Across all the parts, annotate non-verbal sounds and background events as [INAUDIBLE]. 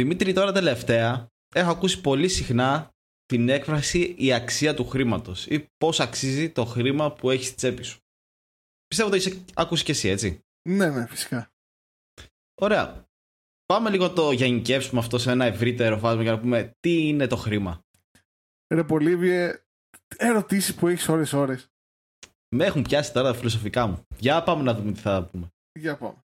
Δημήτρη, τώρα τελευταία έχω ακούσει πολύ συχνά την έκφραση η αξία του χρήματος ή πώς αξίζει το χρήμα που έχεις στη τσέπη σου. Πιστεύω ότι έχεις ακούσει και εσύ, έτσι. Ναι, ναι, φυσικά. Ωραία. Πάμε λίγο το γενικεύσουμε αυτό σε ένα ευρύτερο φάσμα για να πούμε τι είναι το χρήμα. Ρε Πολύβιε, ερωτήσεις που έχεις ώρες ώρες. Με έχουν πιάσει τώρα τα φιλοσοφικά μου. Για πάμε να δούμε τι θα πούμε. Για πάμε.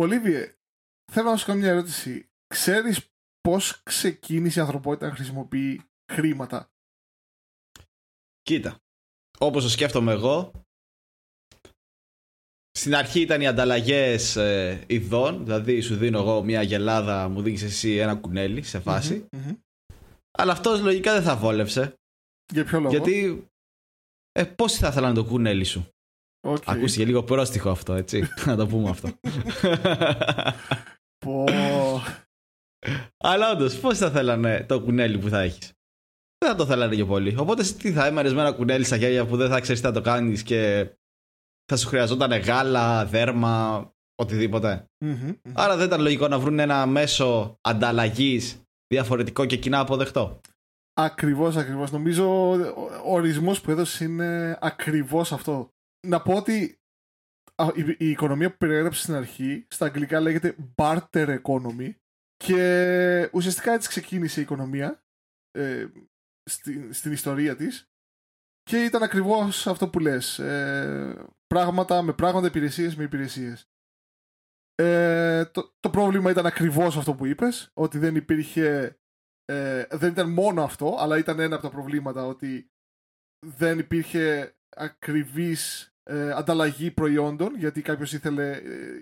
Πολύβιε, θέλω να σου κάνω μια ερώτηση. Ξέρεις πώς ξεκίνησε η ανθρωπότητα να χρησιμοποιεί χρήματα; Κοίτα, όπως το σκέφτομαι εγώ, στην αρχή ήταν οι ανταλλαγές ε, ειδών, δηλαδή σου δίνω εγώ μια γελάδα, μου δίνεις εσύ ένα κουνέλι σε φαση Αλλά αυτός λογικά δεν θα βόλευσε. Για ποιο λόγο; Γιατί. Ε, πόσοι θα ήθελαν το κουνέλι σου; Okay. Ακούστηκε λίγο πρόστιχο αυτό, έτσι. [LAUGHS] να το πούμε αυτό. Πω. Αλλά όντως, πώς θα θέλανε το κουνέλι που θα έχεις; Δεν θα το θέλανε και πολύ. Οπότε τι θα έμενε με ένα κουνέλι στα χέρια που δεν θα ξέρεις τι θα το κάνεις και θα σου χρειαζόταν γάλα, δέρμα, οτιδήποτε. Άρα δεν ήταν λογικό να βρουν ένα μέσο ανταλλαγής διαφορετικό και κοινά αποδεκτό. Ακριβώς, ακριβώς. Νομίζω ο ορισμός που έδωσες είναι ακριβώς αυτό. Να πω ότι η, οικονομία που περιέγραψε στην αρχή στα αγγλικά λέγεται barter economy και ουσιαστικά έτσι ξεκίνησε η οικονομία ε, στην ιστορία της και ήταν ακριβώς αυτό που λες. Ε, πράγματα με πράγματα, υπηρεσίες με υπηρεσίες. Ε, το, το πρόβλημα ήταν ακριβώς αυτό που είπες, ότι δεν υπήρχε, ε, δεν ήταν μόνο αυτό, αλλά ήταν ένα από τα προβλήματα ότι δεν υπήρχε ακριβής ε, ανταλλαγή προϊόντων, γιατί κάποιος ήθελε ε,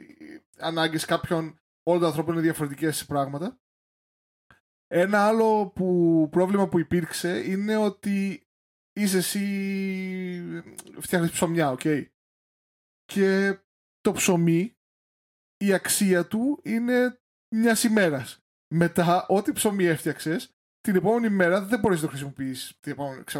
ανάγκες κάποιων, όλων των ανθρώπων είναι διαφορετικές σε πράγματα. Ένα άλλο που, πρόβλημα που υπήρξε είναι ότι είσαι εσύ φτιάχνεις ψωμιά, OK. Okay? Και το ψωμί, η αξία του είναι μιας ημέρας. Μετά, ό,τι ψωμί έφτιαξες, την επόμενη μέρα δεν μπορείς να το χρησιμοποιήσεις.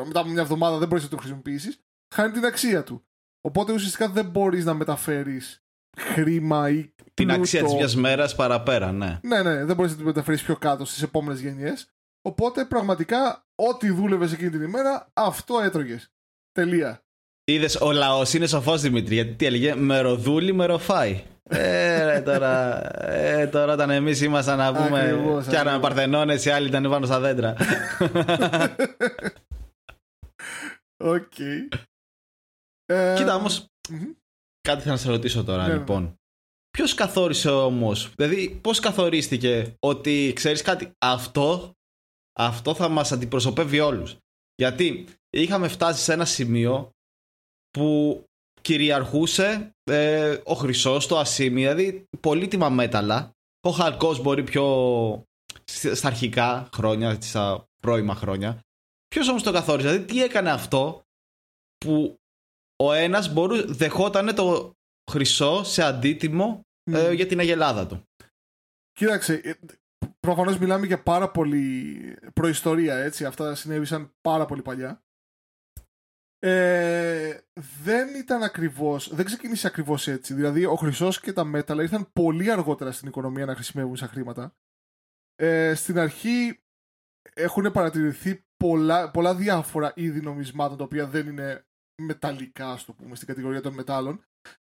Μετά από μια εβδομάδα δεν μπορείς να το χρησιμοποιήσεις. Χάνει την αξία του. Οπότε ουσιαστικά δεν μπορείς να μεταφέρεις χρήμα ή. Την αξία της μιας μέρας παραπέρα, ναι. Ναι, ναι, δεν μπορείς να την μεταφέρεις πιο κάτω στις επόμενες γενιές. Οπότε πραγματικά ό,τι δούλευες εκείνη την ημέρα, αυτό έτρωγες. Τελεία. Είδες, ο λαός είναι σοφός Δημήτρη, γιατί τι έλεγε, μεροδούλι, μεροφάι. ε, ρε, τώρα, ε, τώρα όταν εμείς ήμασταν να πούμε. Φτιάχναμε παρθενώνες, οι άλλοι ήταν πάνω στα δέντρα. [LAUGHS] Οκ. Ε, Κοίτα όμως. Κάτι θα να σε ρωτήσω τώρα, ναι, λοιπόν. Ναι. Ποιος καθόρισε όμως, δηλαδή πώς καθορίστηκε ότι ξέρεις κάτι, αυτό, αυτό θα μας αντιπροσωπεύει όλους. Γιατί είχαμε φτάσει σε ένα σημείο που κυριαρχούσε ε, ο χρυσός, το ασίμι, δηλαδή πολύτιμα μέταλλα. Ο χαλκός μπορεί πιο στα αρχικά χρόνια, στα πρώιμα χρόνια. Ποιος όμως το καθόρισε, δηλαδή τι έκανε αυτό που ο ένας δεχόταν το χρυσό σε αντίτιμο ε, για την αγελάδα του. Κοίταξε, ε, προφανώς μιλάμε για πάρα πολύ προϊστορία, έτσι. Αυτά συνέβησαν πάρα πολύ παλιά. Ε, δεν ήταν ακριβώς, δεν ξεκίνησε ακριβώς έτσι. Δηλαδή, ο χρυσός και τα μέταλλα ήρθαν πολύ αργότερα στην οικονομία να χρησιμεύουν σαν χρήματα. Ε, στην αρχή έχουν παρατηρηθεί πολλά, πολλά διάφορα είδη νομισμάτων τα οποία δεν είναι μεταλλικά, ας το πούμε, στην κατηγορία των μετάλλων.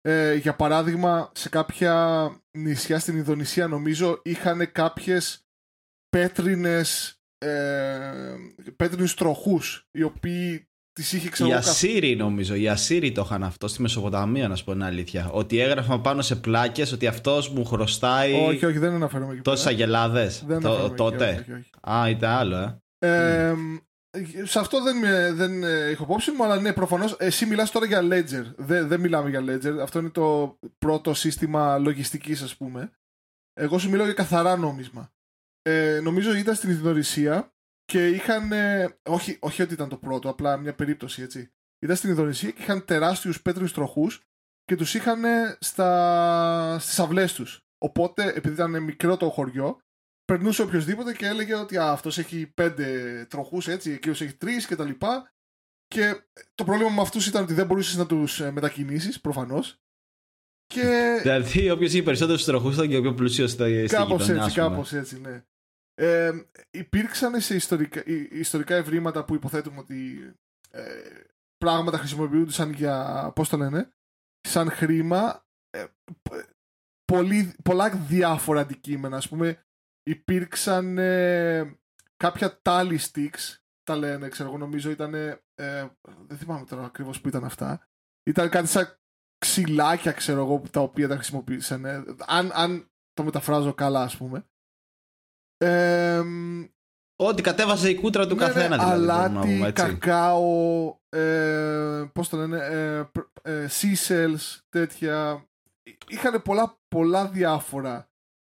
Ε, για παράδειγμα, σε κάποια νησιά στην Ινδονησία νομίζω είχαν κάποιες πέτρινες ε, πέτρινους τροχούς οι οποίοι τις είχε ξέρω Οι Ασσύριοι νομίζω, οι Ασσύριοι το είχαν αυτό στη Μεσοποταμία να σου πω την αλήθεια. Ότι έγραφαν πάνω σε πλάκες ότι αυτός μου χρωστάει όχι όχι δεν αναφέρομαι εκεί τόσες αγελάδες. Τότε. όχι, όχι, α ήταν άλλο ε, ε σε αυτό δεν, δεν έχω υπόψη μου, αλλά ναι, προφανώς εσύ μιλάς τώρα για Ledger. Δεν, δεν μιλάμε για Ledger. Αυτό είναι το πρώτο σύστημα λογιστικής, ας πούμε. Εγώ σου μιλάω για καθαρά νόμισμα. Ε, νομίζω ήταν στην Ινδονησία και είχαν. όχι, όχι ότι ήταν το πρώτο, απλά μια περίπτωση έτσι. Ήταν στην Ινδονησία και είχαν τεράστιους πέτρινου τροχούς και τους είχαν στα... στις αυλές τους. Οπότε, επειδή ήταν μικρό το χωριό, περνούσε οποιοδήποτε και έλεγε ότι αυτός έχει πέντε τροχούς έτσι, εκείνος έχει τρεις κτλ. Και, και το πρόβλημα με αυτούς ήταν ότι δεν μπορούσες να τους ε, μετακινήσεις προφανώς. Και... Δηλαδή, όποιος είχε περισσότερους τροχούς ήταν και ο πιο πλούσιος ήταν Κάπως έτσι, κάπως έτσι, ναι. Ε, υπήρξαν σε ιστορικά, ιστορικά ευρήματα που υποθέτουμε ότι ε, πράγματα χρησιμοποιούνταν για, πώς το λένε, σαν χρήμα, ε, πολύ, πολλά διάφορα αντικείμενα. Ας πούμε, υπήρξαν ε, κάποια tally sticks, τα λένε, ξέρω εγώ, νομίζω ήταν, ε, δεν θυμάμαι τώρα ακριβώς που ήταν αυτά. Ήταν κάτι σαν ξυλάκια, ξέρω εγώ, τα οποία τα χρησιμοποίησαν. αν, αν το μεταφράζω καλά, ας πούμε. Ε, Ό,τι κατέβαζε η κούτρα του ναι, καθένα. Ναι, δηλαδή, αλάτι, κακάο, ε, πώς το λένε, ε, ε, τέτοια. Είχαν πολλά, πολλά διάφορα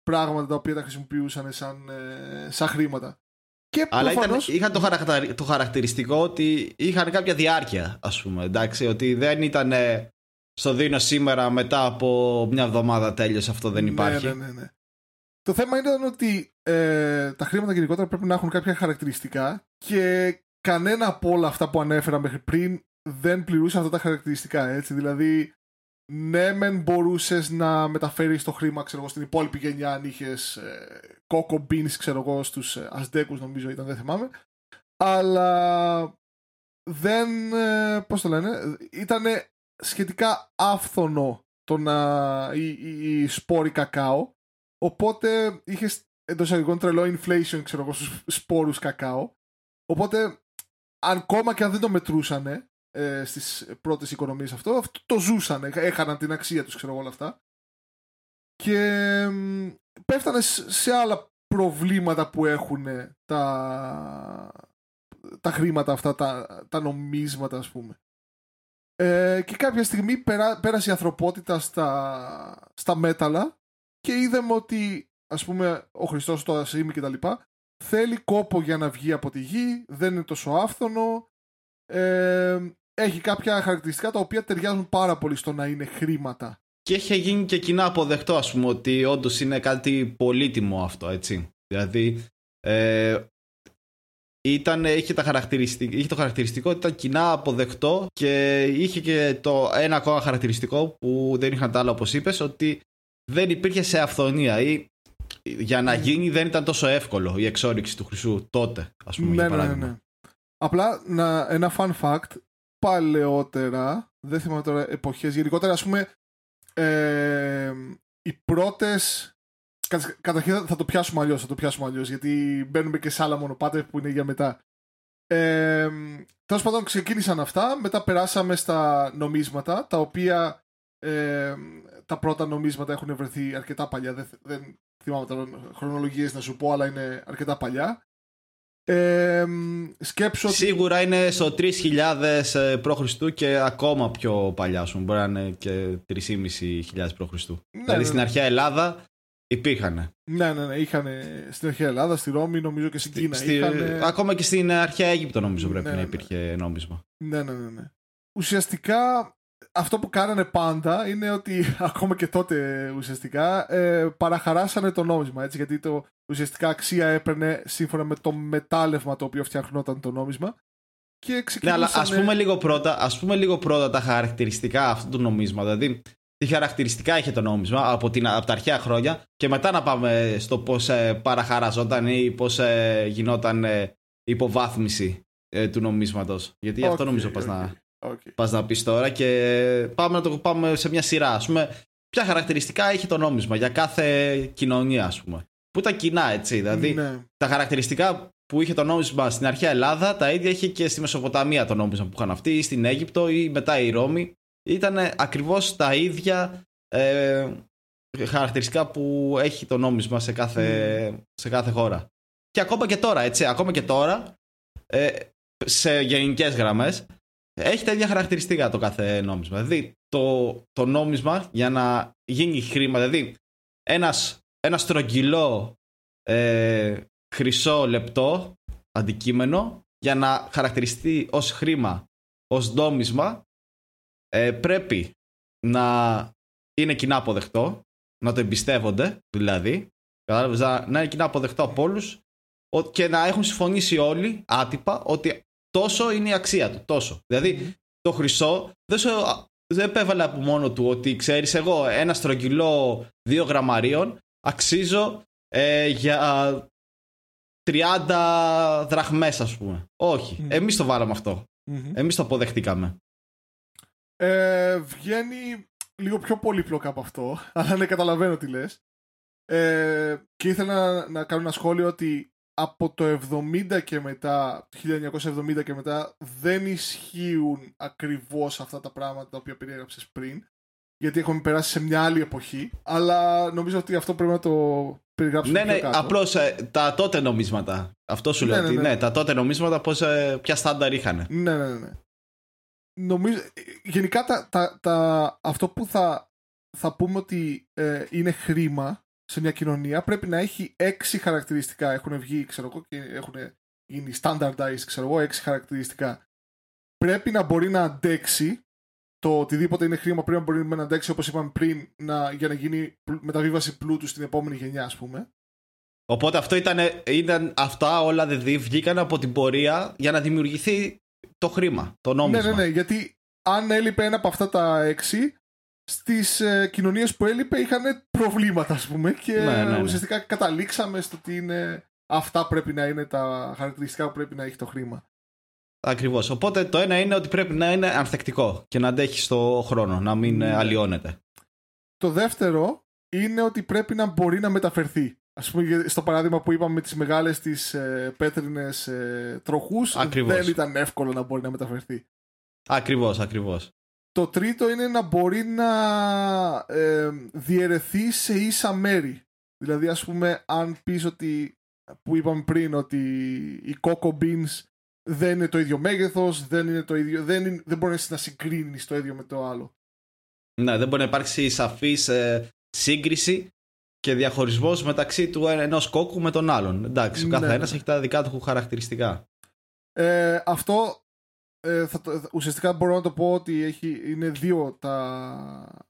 πράγματα τα οποία τα χρησιμοποιούσαν σαν, ε, σαν χρήματα. Και Αλλά προφανώς... ήταν, είχαν το, το χαρακτηριστικό ότι είχαν κάποια διάρκεια, ας πούμε, εντάξει, ότι δεν ήταν στο δίνω σήμερα μετά από μια εβδομάδα τέλειωσε αυτό δεν ναι, υπάρχει. Ναι, ναι, ναι. Το θέμα ήταν ότι ε, τα χρήματα γενικότερα πρέπει να έχουν κάποια χαρακτηριστικά και κανένα από όλα αυτά που ανέφερα μέχρι πριν δεν πληρούσε αυτά τα χαρακτηριστικά. Έτσι. Δηλαδή, ναι, μεν μπορούσες να μεταφέρεις το χρήμα ξέρω, στην υπόλοιπη γενιά αν είχες ε, Coco Beans, ξέρω εγώ, στους ε, Ασδέκου, νομίζω ήταν, δεν θυμάμαι. Αλλά δεν. Ε, Πώς το λένε, ήταν σχετικά άφθονο το να. η, η, η σπόρη κακάο. Οπότε είχες εντός εισαγωγικών τρελό inflation, ξέρω εγώ, στους σπόρους κακάο. Οπότε, ακόμα και αν δεν το μετρούσανε ε, στις πρώτες οικονομίες αυτό, αυτό το ζούσανε. Έχαναν την αξία τους, ξέρω εγώ, όλα αυτά. Και πέφτανε σε άλλα προβλήματα που έχουν τα, τα χρήματα αυτά, τα, τα νομίσματα, ας πούμε. Ε, και κάποια στιγμή πέρασε η ανθρωπότητα στα, στα μέταλλα και είδαμε ότι ας πούμε ο Χριστός το ασήμι και τα λοιπά θέλει κόπο για να βγει από τη γη, δεν είναι τόσο άφθονο ε, έχει κάποια χαρακτηριστικά τα οποία ταιριάζουν πάρα πολύ στο να είναι χρήματα. Και έχει γίνει και κοινά αποδεκτό ας πούμε ότι όντως είναι κάτι πολύτιμο αυτό έτσι. Δηλαδή ε, ήταν, είχε, τα χαρακτηριστικά, είχε το χαρακτηριστικό ότι ήταν κοινά αποδεκτό και είχε και το ένα ακόμα χαρακτηριστικό που δεν είχαν τα άλλα όπως είπες ότι δεν υπήρχε σε αυθονία ή για να γίνει δεν ήταν τόσο εύκολο η εξόριξη του χρυσού τότε, ας πούμε, ναι, για Ναι, ναι, ναι. Απλά να, ένα fun fact, παλαιότερα, δεν θυμάμαι τώρα εποχές, γενικότερα ας πούμε, ε, οι πρώτες Καταρχήν θα το πιάσουμε αλλιώς, θα το πιάσουμε αλλιώς, γιατί μπαίνουμε και σε άλλα μονοπάτια που είναι για μετά. Ε, Τέλος πάντων, ξεκίνησαν αυτά. Μετά περάσαμε στα νομίσματα, τα οποία ε, τα πρώτα νομίσματα έχουν βρεθεί αρκετά παλιά. Δεν, δεν θυμάμαι τα χρονολογίες να σου πω, αλλά είναι αρκετά παλιά. Ε, σκέψω Σίγουρα είναι στο 3000 ε, π.Χ. και ακόμα πιο παλιά σου. Μπορεί να είναι και 3.500 π.Χ. Ναι, δηλαδή ναι, στην ναι. αρχαία Ελλάδα υπήρχαν. Ναι, ναι, ναι. Είχαν στην αρχαία Ελλάδα, στη Ρώμη, νομίζω και στην Κίνα. Στη... Ακόμα και στην αρχαία Αίγυπτο, νομίζω πρέπει ναι, να ναι, υπήρχε νόμισμα. Ναι, ναι, ναι. ναι. Ουσιαστικά αυτό που κάνανε πάντα είναι ότι [LAUGHS] ακόμα και τότε ουσιαστικά ε, παραχαράσανε το νόμισμα έτσι, γιατί το ουσιαστικά αξία έπαιρνε σύμφωνα με το μετάλλευμα το οποίο φτιαχνόταν το νόμισμα. Και Ναι, αλλά ας πούμε, λίγο πρώτα, ας πούμε λίγο πρώτα τα χαρακτηριστικά αυτού του νομίσματο. Δηλαδή τι χαρακτηριστικά είχε το νόμισμα από, την, από τα αρχαία χρόνια και μετά να πάμε στο πώς ε, παραχαραζόταν ή πώς ε, γινόταν ε, υποβάθμιση ε, του νομίσματος. Γιατί okay, αυτό νομίζω πας να okay. πας να πεις τώρα και πάμε να το πάμε σε μια σειρά. Ας πούμε ποια χαρακτηριστικά έχει το νόμισμα για κάθε κοινωνία ας πούμε που ήταν κοινά έτσι δηλαδή ναι. τα χαρακτηριστικά που είχε το νόμισμα στην αρχαία Ελλάδα τα ίδια είχε και στη Μεσοποταμία το νόμισμα που είχαν αυτοί ή στην Αίγυπτο ή μετά η Ρώμη ήταν ακριβώς τα ίδια ε, χαρακτηριστικά που έχει το νόμισμα σε κάθε, σε κάθε χώρα και ακόμα και τώρα έτσι ακόμα και τώρα ε, σε γενικές γραμμές έχει τα ίδια χαρακτηριστικά το κάθε νόμισμα. Δηλαδή, το, το νόμισμα για να γίνει χρήμα, δηλαδή ένας, ένα στρογγυλό ε, χρυσό λεπτό αντικείμενο για να χαρακτηριστεί ως χρήμα, ως νόμισμα ε, πρέπει να είναι κοινά αποδεκτό, να το εμπιστεύονται δηλαδή Κατάλαβες να, να είναι κοινά αποδεκτό από όλους και να έχουν συμφωνήσει όλοι άτυπα ότι τόσο είναι η αξία του. Τόσο. Δηλαδή το χρυσό δεν, σου, δεν επέβαλε από μόνο του ότι ξέρεις, εγώ ένα στρογγυλό δύο γραμμαρίων αξίζω ε, για 30 δραχμές ας πούμε. Όχι. Mm. Εμείς το βάλαμε αυτό. Mm-hmm. Εμείς το αποδεχτήκαμε. Ε, βγαίνει λίγο πιο πολύπλοκα από αυτό, [LAUGHS] αλλά ναι καταλαβαίνω τι λες. Ε, και ήθελα να, κάνω ένα σχόλιο ότι από το 70 και μετά, το 1970 και μετά, δεν ισχύουν ακριβώς αυτά τα πράγματα τα οποία περιέγραψες πριν, γιατί έχουμε περάσει σε μια άλλη εποχή, αλλά νομίζω ότι αυτό πρέπει να το περιγράψουμε ναι, ναι, απλώς ε, τα τότε νομίσματα. Αυτό σου λέω, ναι, ναι, ναι. ναι, τα τότε νομίσματα πώς, ε, ποια στάνταρ είχαν. Ναι, ναι, ναι. Νομίζω, γενικά τα, τα, τα, αυτό που θα, θα πούμε ότι ε, είναι χρήμα σε μια κοινωνία πρέπει να έχει έξι χαρακτηριστικά. Έχουν βγει, ξέρω εγώ, και έχουν γίνει standardized, ξέρω εγώ, έξι χαρακτηριστικά. Πρέπει να μπορεί να αντέξει το οτιδήποτε είναι χρήμα πρέπει να μπορεί να αντέξει όπως είπαμε πριν να, για να γίνει μεταβίβαση πλούτου στην επόμενη γενιά ας πούμε. Οπότε αυτό ήταν, ήταν αυτά όλα δηλαδή βγήκαν από την πορεία για να δημιουργηθεί το χρήμα, το νόμισμα. Ναι, ναι, ναι, γιατί αν έλειπε ένα από αυτά τα έξι, στις ε, κοινωνίες που έλειπε είχαν προβλήματα ας πούμε και ναι, ναι, ναι. ουσιαστικά καταλήξαμε στο ότι είναι, αυτά πρέπει να είναι τα χαρακτηριστικά που πρέπει να έχει το χρήμα. Ακριβώς. Οπότε το ένα είναι ότι πρέπει να είναι ανθεκτικό και να αντέχει στο χρόνο, να μην ναι. αλλοιώνεται. Το δεύτερο είναι ότι πρέπει να μπορεί να μεταφερθεί. Α πούμε, στο παράδειγμα που είπαμε με τις μεγάλες τις ε, πέτρινες ε, τροχούς, δεν ήταν εύκολο να μπορεί να μεταφερθεί. Ακριβώς, ακριβώς. Το τρίτο είναι να μπορεί να ε, διαιρεθεί σε ίσα μέρη. Δηλαδή, ας πούμε, αν πεις ότι, που είπαμε πριν, ότι οι Coco Beans δεν είναι το ίδιο μέγεθος, δεν, είναι το ίδιο, δεν, είναι, δεν μπορείς να συγκρίνεις το ίδιο με το άλλο. Ναι, δεν μπορεί να υπάρξει σαφής ε, σύγκριση και διαχωρισμός μεταξύ του ενός κόκκου με τον άλλον. Εντάξει, ο ναι, καθένας ναι. έχει τα δικά του χαρακτηριστικά. Ε, αυτό ε, θα ουσιαστικά μπορώ να το πω ότι έχει, είναι δύο τα...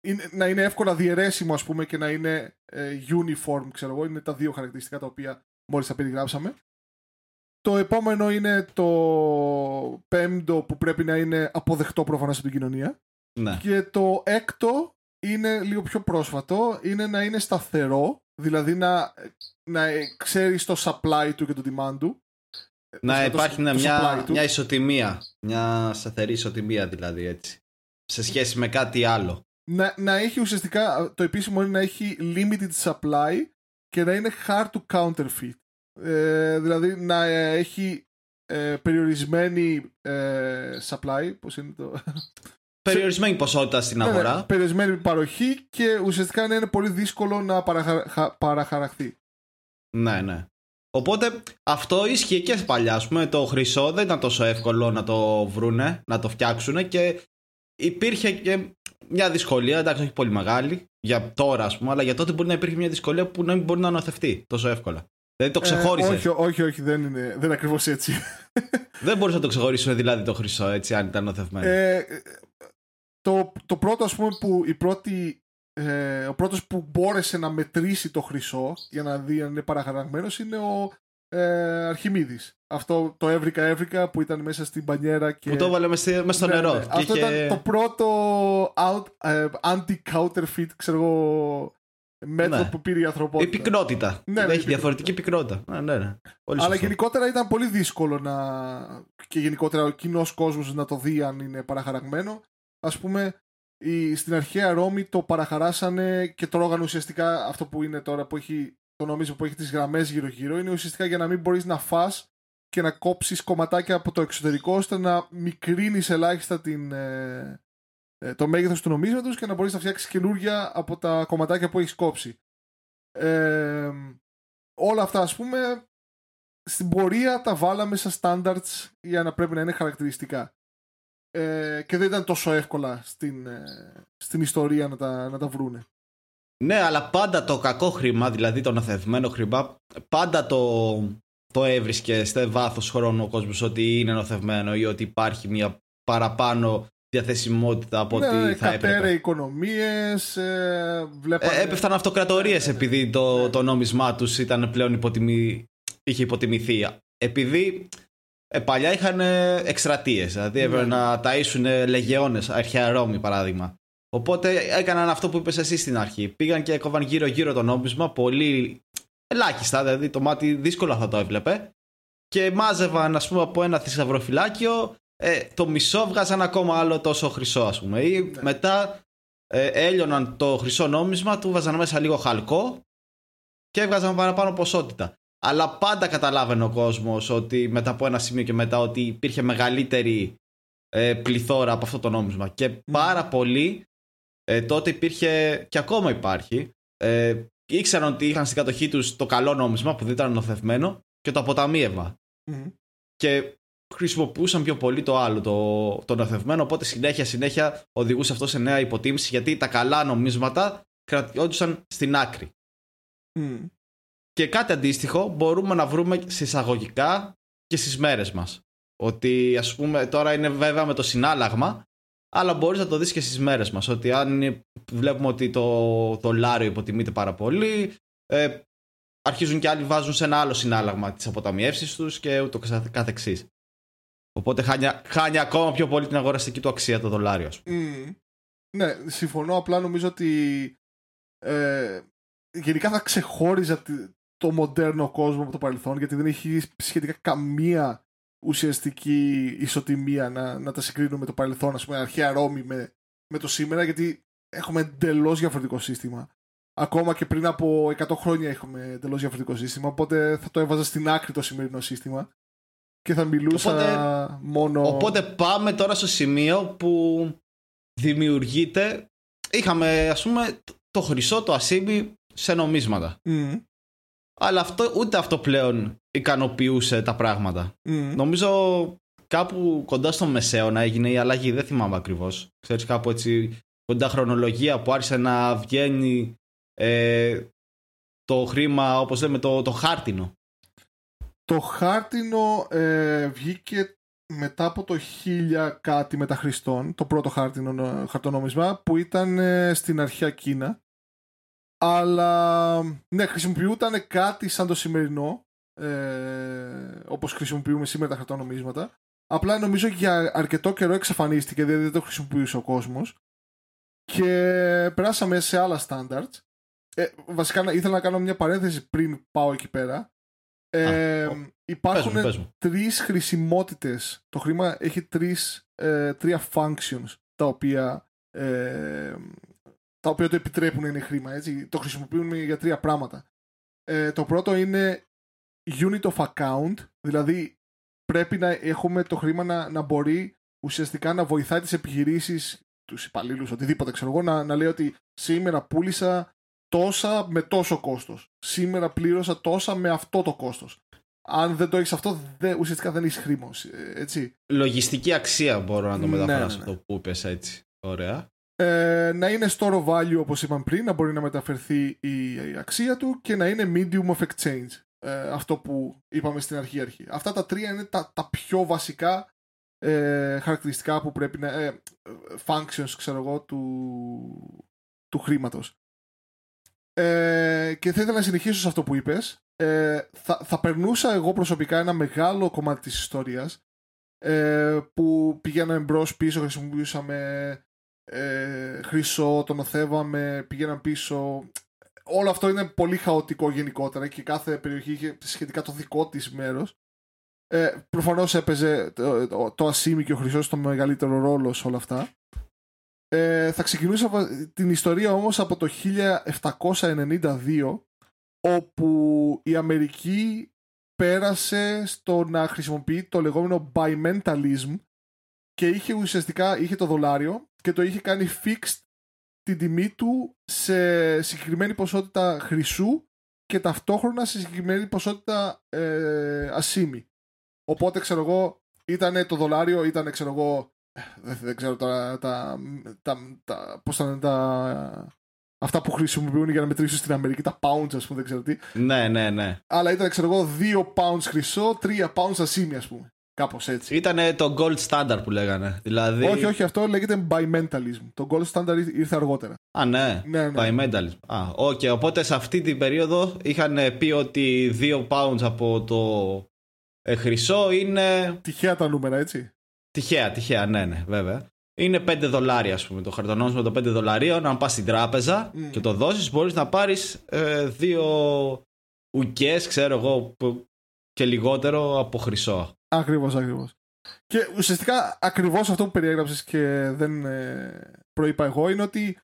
Είναι, να είναι εύκολα διαιρέσιμο ας πούμε και να είναι ε, uniform ξέρω εγώ, είναι τα δύο χαρακτηριστικά τα οποία μόλις τα περιγράψαμε. Το επόμενο είναι το πέμπτο που πρέπει να είναι αποδεκτό προφανώς από την κοινωνία. Ναι. Και το έκτο είναι λίγο πιο πρόσφατο, είναι να είναι σταθερό, δηλαδή να, να ξέρεις το supply του και το demand του. Να υπάρχει ναι, μια, μια ισοτιμία, μια σταθερή ισοτιμία δηλαδή έτσι, σε σχέση με κάτι άλλο. Να, να έχει ουσιαστικά, το επίσημο είναι να έχει limited supply και να είναι hard to counterfeit. Ε, δηλαδή να έχει ε, περιορισμένη ε, supply, πώς είναι το... Περιορισμένη ποσότητα στην ναι, ναι, αγορά. περιορισμένη παροχή και ουσιαστικά να είναι πολύ δύσκολο να παραχα... παραχαραχθεί. Ναι, ναι. Οπότε αυτό ίσχυε και παλιά. Α πούμε, το χρυσό δεν ήταν τόσο εύκολο να το βρούνε, να το φτιάξουν και υπήρχε και μια δυσκολία, εντάξει, όχι πολύ μεγάλη, για τώρα ας πούμε, αλλά για τότε μπορεί να υπήρχε μια δυσκολία που να μην μπορεί να αναθευτεί τόσο εύκολα. Δηλαδή το ξεχώριζες. Ε, όχι, όχι, όχι, δεν είναι, δεν είναι ακριβώς έτσι. [LAUGHS] δεν μπορούσε να το ξεχωρίσουν δηλαδή το χρυσό έτσι, αν ήταν νοθευμένο. Ε, το, το πρώτο, ας πούμε, που η πρώτη, ε, ο πρώτος που μπόρεσε να μετρήσει το χρυσό για να δει αν είναι παραχαραγμένος είναι ο ε, Αρχιμίδης. Αυτό το έβρικα έβρικα που ήταν μέσα στην μπανιέρα και... Που το έβαλε μέσα στο ναι, νερό. Ναι. Αυτό ήταν το πρώτο out, ε, anti-counterfeit, ξέρω εγώ, μέτρο ναι. που πήρε η ανθρωπότητα. Η πυκνότητα. Ναι, ναι, έχει διαφορετική πυκνότητα. Ναι, ναι, ναι. Πολύ Αλλά γενικότερα ήταν πολύ δύσκολο να. και γενικότερα ο κοινός κόσμος να το δει αν είναι παραχαραγμένο. Α πούμε, η... στην αρχαία Ρώμη το παραχαράσανε και τρώγανε ουσιαστικά αυτό που είναι τώρα που έχει το νόμισμα που έχει τις γραμμές γύρω-γύρω. Είναι ουσιαστικά για να μην μπορείς να φας και να κόψεις κομματάκια από το εξωτερικό ώστε να μικρύνεις ελάχιστα την, ε, ε, το μέγεθος του νομίσματος και να μπορείς να φτιάξεις καινούργια από τα κομματάκια που έχεις κόψει. Ε, όλα αυτά ας πούμε στην πορεία τα βάλαμε σαν standards για να πρέπει να είναι χαρακτηριστικά. Ε, και δεν ήταν τόσο εύκολα στην, ε, στην ιστορία να τα, να τα βρούνε. Ναι, αλλά πάντα το κακό χρήμα, δηλαδή το νοθευμένο χρήμα, πάντα το, το έβρισκες σε βάθος χρόνου ο κόσμος ότι είναι νοθευμένο ή ότι υπάρχει μια παραπάνω διαθεσιμότητα από ναι, ό,τι ναι, θα έπρεπε. Κατέρε οικονομίες, ε, βλέπανε... Ε, έπεφταν αυτοκρατορίες επειδή το, το νόμισμά τους ήταν πλέον υποτιμη... είχε υποτιμηθεί. Επειδή ε, παλιά είχαν εκστρατείες, δηλαδή έπρεπε να ταΐσουν λεγεώνες, αρχαία Ρώμη παράδειγμα. Οπότε έκαναν αυτό που είπες εσύ στην αρχή. Πήγαν και έκοβαν γύρω-γύρω το νόμισμα, πολύ ελάχιστα, δηλαδή το μάτι δύσκολα θα το έβλεπε. Και μάζευαν, ας πούμε, από ένα θησαυροφυλάκιο ε, το μισό βγάζαν ακόμα άλλο τόσο χρυσό, ας πούμε. Ή ναι. μετά ε, έλειωναν το χρυσό νόμισμα, του βάζαν μέσα λίγο χαλκό και έβγαζαν παραπάνω ποσότητα. Αλλά πάντα καταλάβαινε ο κόσμος ότι μετά από ένα σημείο και μετά ότι υπήρχε μεγαλύτερη ε, πληθώρα από αυτό το νόμισμα. Και mm. πάρα πολύ ε, τότε υπήρχε και ακόμα υπάρχει. Ε, ήξεραν ότι είχαν στην κατοχή τους το καλό νόμισμα που δεν ήταν νοθευμένο και το αποταμίευμα. Mm. Και χρησιμοποιούσαν πιο πολύ το άλλο, το, το νοθευμένο. Οπότε συνέχεια, συνέχεια οδηγούσε αυτό σε νέα υποτίμηση γιατί τα καλά νομίσματα κρατιόντουσαν στην άκρη. Mm. Και κάτι αντίστοιχο μπορούμε να βρούμε σε εισαγωγικά και στις μέρες μας. Ότι ας πούμε τώρα είναι βέβαια με το συνάλλαγμα αλλά μπορείς να το δεις και στις μέρες μας ότι αν βλέπουμε ότι το δολάριο υποτιμείται πάρα πολύ ε, αρχίζουν και άλλοι βάζουν σε ένα άλλο συνάλλαγμα τις αποταμιεύσεις τους και ούτω καθεξής. Οπότε χάνει, χάνει ακόμα πιο πολύ την αγοραστική του αξία το δολάριο. Mm. Ναι, συμφωνώ. Απλά νομίζω ότι ε, γενικά θα ξεχώριζα το μοντέρνο κόσμο από το παρελθόν γιατί δεν έχει σχετικά καμία ουσιαστική ισοτιμία να, να τα συγκρίνουμε με το παρελθόν, ας πούμε, αρχαία Ρώμη με, με το σήμερα, γιατί έχουμε εντελώς διαφορετικό σύστημα. Ακόμα και πριν από 100 χρόνια έχουμε εντελώς διαφορετικό σύστημα. Οπότε θα το έβαζα στην άκρη το σημερινό σύστημα και θα μιλούσα οπότε, μόνο. Οπότε πάμε τώρα στο σημείο που δημιουργείται. Είχαμε, ας πούμε, το χρυσό, το ασίμι σε νομίσματα. Mm. Αλλά αυτό, ούτε αυτό πλέον ικανοποιούσε τα πράγματα. Mm. Νομίζω κάπου κοντά στο μεσαίωνα έγινε η αλλαγή, δεν θυμάμαι ακριβώς. Ξέρεις, κάπου έτσι κοντά χρονολογία που άρχισε να βγαίνει ε, το χρήμα, όπως λέμε, το, το χάρτινο. Το χάρτινο ε, βγήκε μετά από το 1000 κάτι μετά Χριστόν, το πρώτο χάρτινο χαρτονόμισμα που ήταν ε, στην αρχαία Κίνα. Αλλά ναι, χρησιμοποιούταν κάτι σαν το σημερινό, ε, όπως χρησιμοποιούμε σήμερα τα χαρτονομίσματα. Απλά νομίζω για αρκετό καιρό εξαφανίστηκε, δηλαδή δεν το χρησιμοποιούσε ο κόσμος. Και περάσαμε σε άλλα standards. Ε, βασικά ήθελα να κάνω μια παρένθεση πριν πάω εκεί πέρα. Ε, υπάρχουν τρεις χρησιμότητες. Το χρήμα έχει τρεις, ε, τρία functions τα οποία, ε, τα οποία το επιτρέπουν να είναι χρήμα. Έτσι. Το χρησιμοποιούν για τρία πράγματα. Ε, το πρώτο είναι unit of account, δηλαδή πρέπει να έχουμε το χρήμα να, να μπορεί ουσιαστικά να βοηθάει τις επιχειρήσεις, τους υπαλλήλους, οτιδήποτε ξέρω εγώ, να, να λέει ότι σήμερα πούλησα τόσα με τόσο κόστος. Σήμερα πλήρωσα τόσα με αυτό το κόστος. Αν δεν το έχεις αυτό, δεν, ουσιαστικά δεν έχεις χρήμα. Ε, έτσι. Λογιστική αξία μπορώ να το ναι, μεταφράσω ναι, ναι. αυτό που είπες έτσι. Ωραία. Ε, να είναι store of value όπως είπαμε πριν, να μπορεί να μεταφερθεί η, αξία του και να είναι medium of exchange. Ε, αυτό που είπαμε στην αρχή αρχή. Αυτά τα τρία είναι τα, τα πιο βασικά ε, χαρακτηριστικά που πρέπει να... Ε, functions, ξέρω εγώ, του, του χρήματος. Ε, και θα ήθελα να συνεχίσω σε αυτό που είπες. Ε, θα, θα περνούσα εγώ προσωπικά ένα μεγάλο κομμάτι της ιστορίας ε, που πηγαίναμε μπρος πίσω, χρησιμοποιούσαμε ε, χρυσό, τον νοθεύαμε, πήγαιναν πίσω. Όλο αυτό είναι πολύ χαοτικό γενικότερα και κάθε περιοχή είχε σχετικά το δικό της μέρος. Ε, προφανώς έπαιζε το, το, το ασήμι και ο χρυσός το μεγαλύτερο ρόλο σε όλα αυτά. Ε, θα ξεκινούσα την ιστορία όμως από το 1792 όπου η Αμερική πέρασε στο να χρησιμοποιεί το λεγόμενο bimentalism και είχε ουσιαστικά είχε το δολάριο και το είχε κάνει fixed την τιμή του σε συγκεκριμένη ποσότητα χρυσού και ταυτόχρονα σε συγκεκριμένη ποσότητα ε, ασίμι. Οπότε ξέρω εγώ ήταν το δολάριο, ήταν ξέρω εγώ δεν, δεν ξέρω τώρα τα, τα, τα, πώς θα τα, αυτά που χρησιμοποιούν για να μετρήσουν στην Αμερική, τα pounds ας πούμε, δεν ξέρω τι. Ναι, ναι, ναι. Αλλά ήταν ξέρω εγώ 2 pounds χρυσό, 3 pounds ασήμι ας πούμε. Κάπως έτσι. Ήταν το gold standard που λέγανε. Δηλαδή... Όχι, όχι, αυτό λέγεται bimentalism. Το gold standard ήρθε αργότερα. Α, ναι. ναι, ναι. Bimentalism. Α, okay. Οπότε σε αυτή την περίοδο είχαν πει ότι 2 pounds από το ε, χρυσό είναι. Τυχαία τα νούμερα, έτσι. Τυχαία, τυχαία, ναι, ναι, βέβαια. Είναι 5 δολάρια, ας πούμε, το χαρτονόμισμα των 5 δολαρίων. Αν πας στην τράπεζα mm. και το δώσεις, μπορείς να πάρεις ε, δύο ουκές, ξέρω εγώ, και λιγότερο από χρυσό. Ακριβώς, ακριβώς. Και ουσιαστικά ακριβώς αυτό που περιέγραψες και δεν ε, προείπα εγώ είναι ότι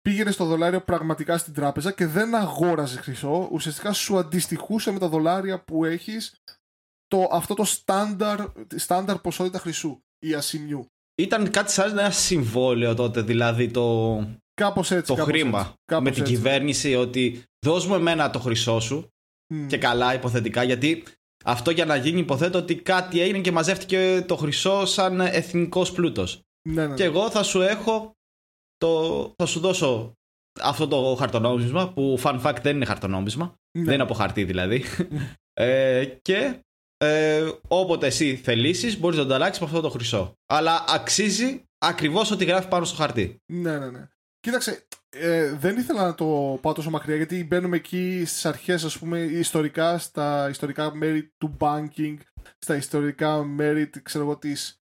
πήγαινε στο δολάριο πραγματικά στην τράπεζα και δεν αγόραζε χρυσό. Ουσιαστικά σου αντιστοιχούσε με τα δολάρια που έχεις το, αυτό το στάνταρ, στάνταρ ποσότητα χρυσού ή ασημιού. Ήταν κάτι σαν ένα συμβόλαιο τότε, δηλαδή το, κάπως έτσι, το χρήμα με την κυβέρνηση ότι δώσ' μου εμένα το χρυσό σου και καλά υποθετικά γιατί αυτό για να γίνει υποθέτω ότι κάτι έγινε και μαζεύτηκε το χρυσό σαν εθνικός πλούτος. Ναι, ναι, Και ναι. εγώ θα σου έχω, το, θα σου δώσω αυτό το χαρτονόμισμα που fun fact δεν είναι χαρτονόμισμα, ναι. δεν είναι από χαρτί δηλαδή. [LAUGHS] ε, και ε, όποτε εσύ θελήσεις, μπορείς να το αλλάξει με αυτό το χρυσό. Αλλά αξίζει ακριβώς ό,τι γράφει πάνω στο χαρτί. Ναι, ναι, ναι. Κοίταξε, ε, δεν ήθελα να το πάω τόσο μακριά γιατί μπαίνουμε εκεί στις αρχές, ας πούμε, ιστορικά, στα ιστορικά μέρη του banking, στα ιστορικά μέρη, ξέρω εγώ, της,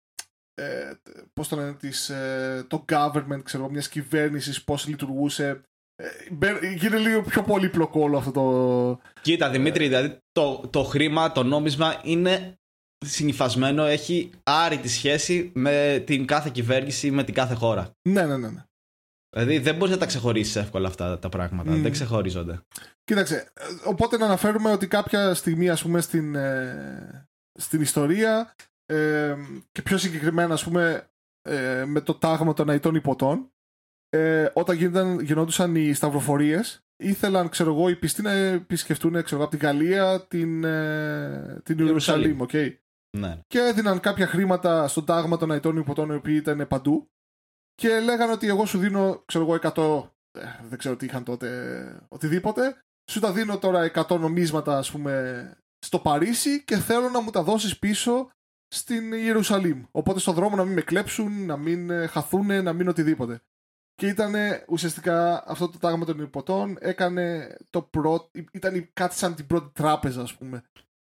ε, πώς το λένε, της, ε, το government, ξέρω εγώ, μιας κυβέρνησης, πώς λειτουργούσε. Ε, γίνεται λίγο πιο πολύπλοκο όλο αυτό το... Κοίτα, Δημήτρη, δηλαδή το, το χρήμα, το νόμισμα είναι συνυφασμένο, έχει άρρητη σχέση με την κάθε κυβέρνηση, με την κάθε χώρα. Ναι, ναι, ναι. ναι. Δηλαδή δεν μπορείς να τα ξεχωρίσεις εύκολα αυτά τα πράγματα. Δεν ξεχωρίζονται. Κοίταξε. Οπότε να αναφέρουμε ότι κάποια στιγμή, ας πούμε, στην, ε, στην ιστορία ε, και πιο συγκεκριμένα, ας πούμε, ε, με το τάγμα των αιτών υποτών, ε, όταν γίνονταν, γινόντουσαν οι σταυροφορίες, ήθελαν, ξέρω εγώ, οι πιστοί να επισκεφτούν, ξέρω εγώ, από την Γαλλία την, ε, την Ιερουσαλήμ, okay. Ναι. Και έδιναν κάποια χρήματα στον τάγμα των αιτών υποτών, οι οποίοι ήταν παντού και λέγανε ότι εγώ σου δίνω, ξέρω εγώ, 100. Ε, δεν ξέρω τι είχαν τότε, οτιδήποτε. Σου τα δίνω τώρα 100 νομίσματα, ας πούμε, στο Παρίσι και θέλω να μου τα δώσεις πίσω στην Ιερουσαλήμ. Οπότε στον δρόμο να μην με κλέψουν, να μην ε, χαθούν, να μην οτιδήποτε. Και ήταν ουσιαστικά αυτό το τάγμα των υποτών έκανε το πρώτο. ήταν κάτι σαν την πρώτη τράπεζα, ας πούμε.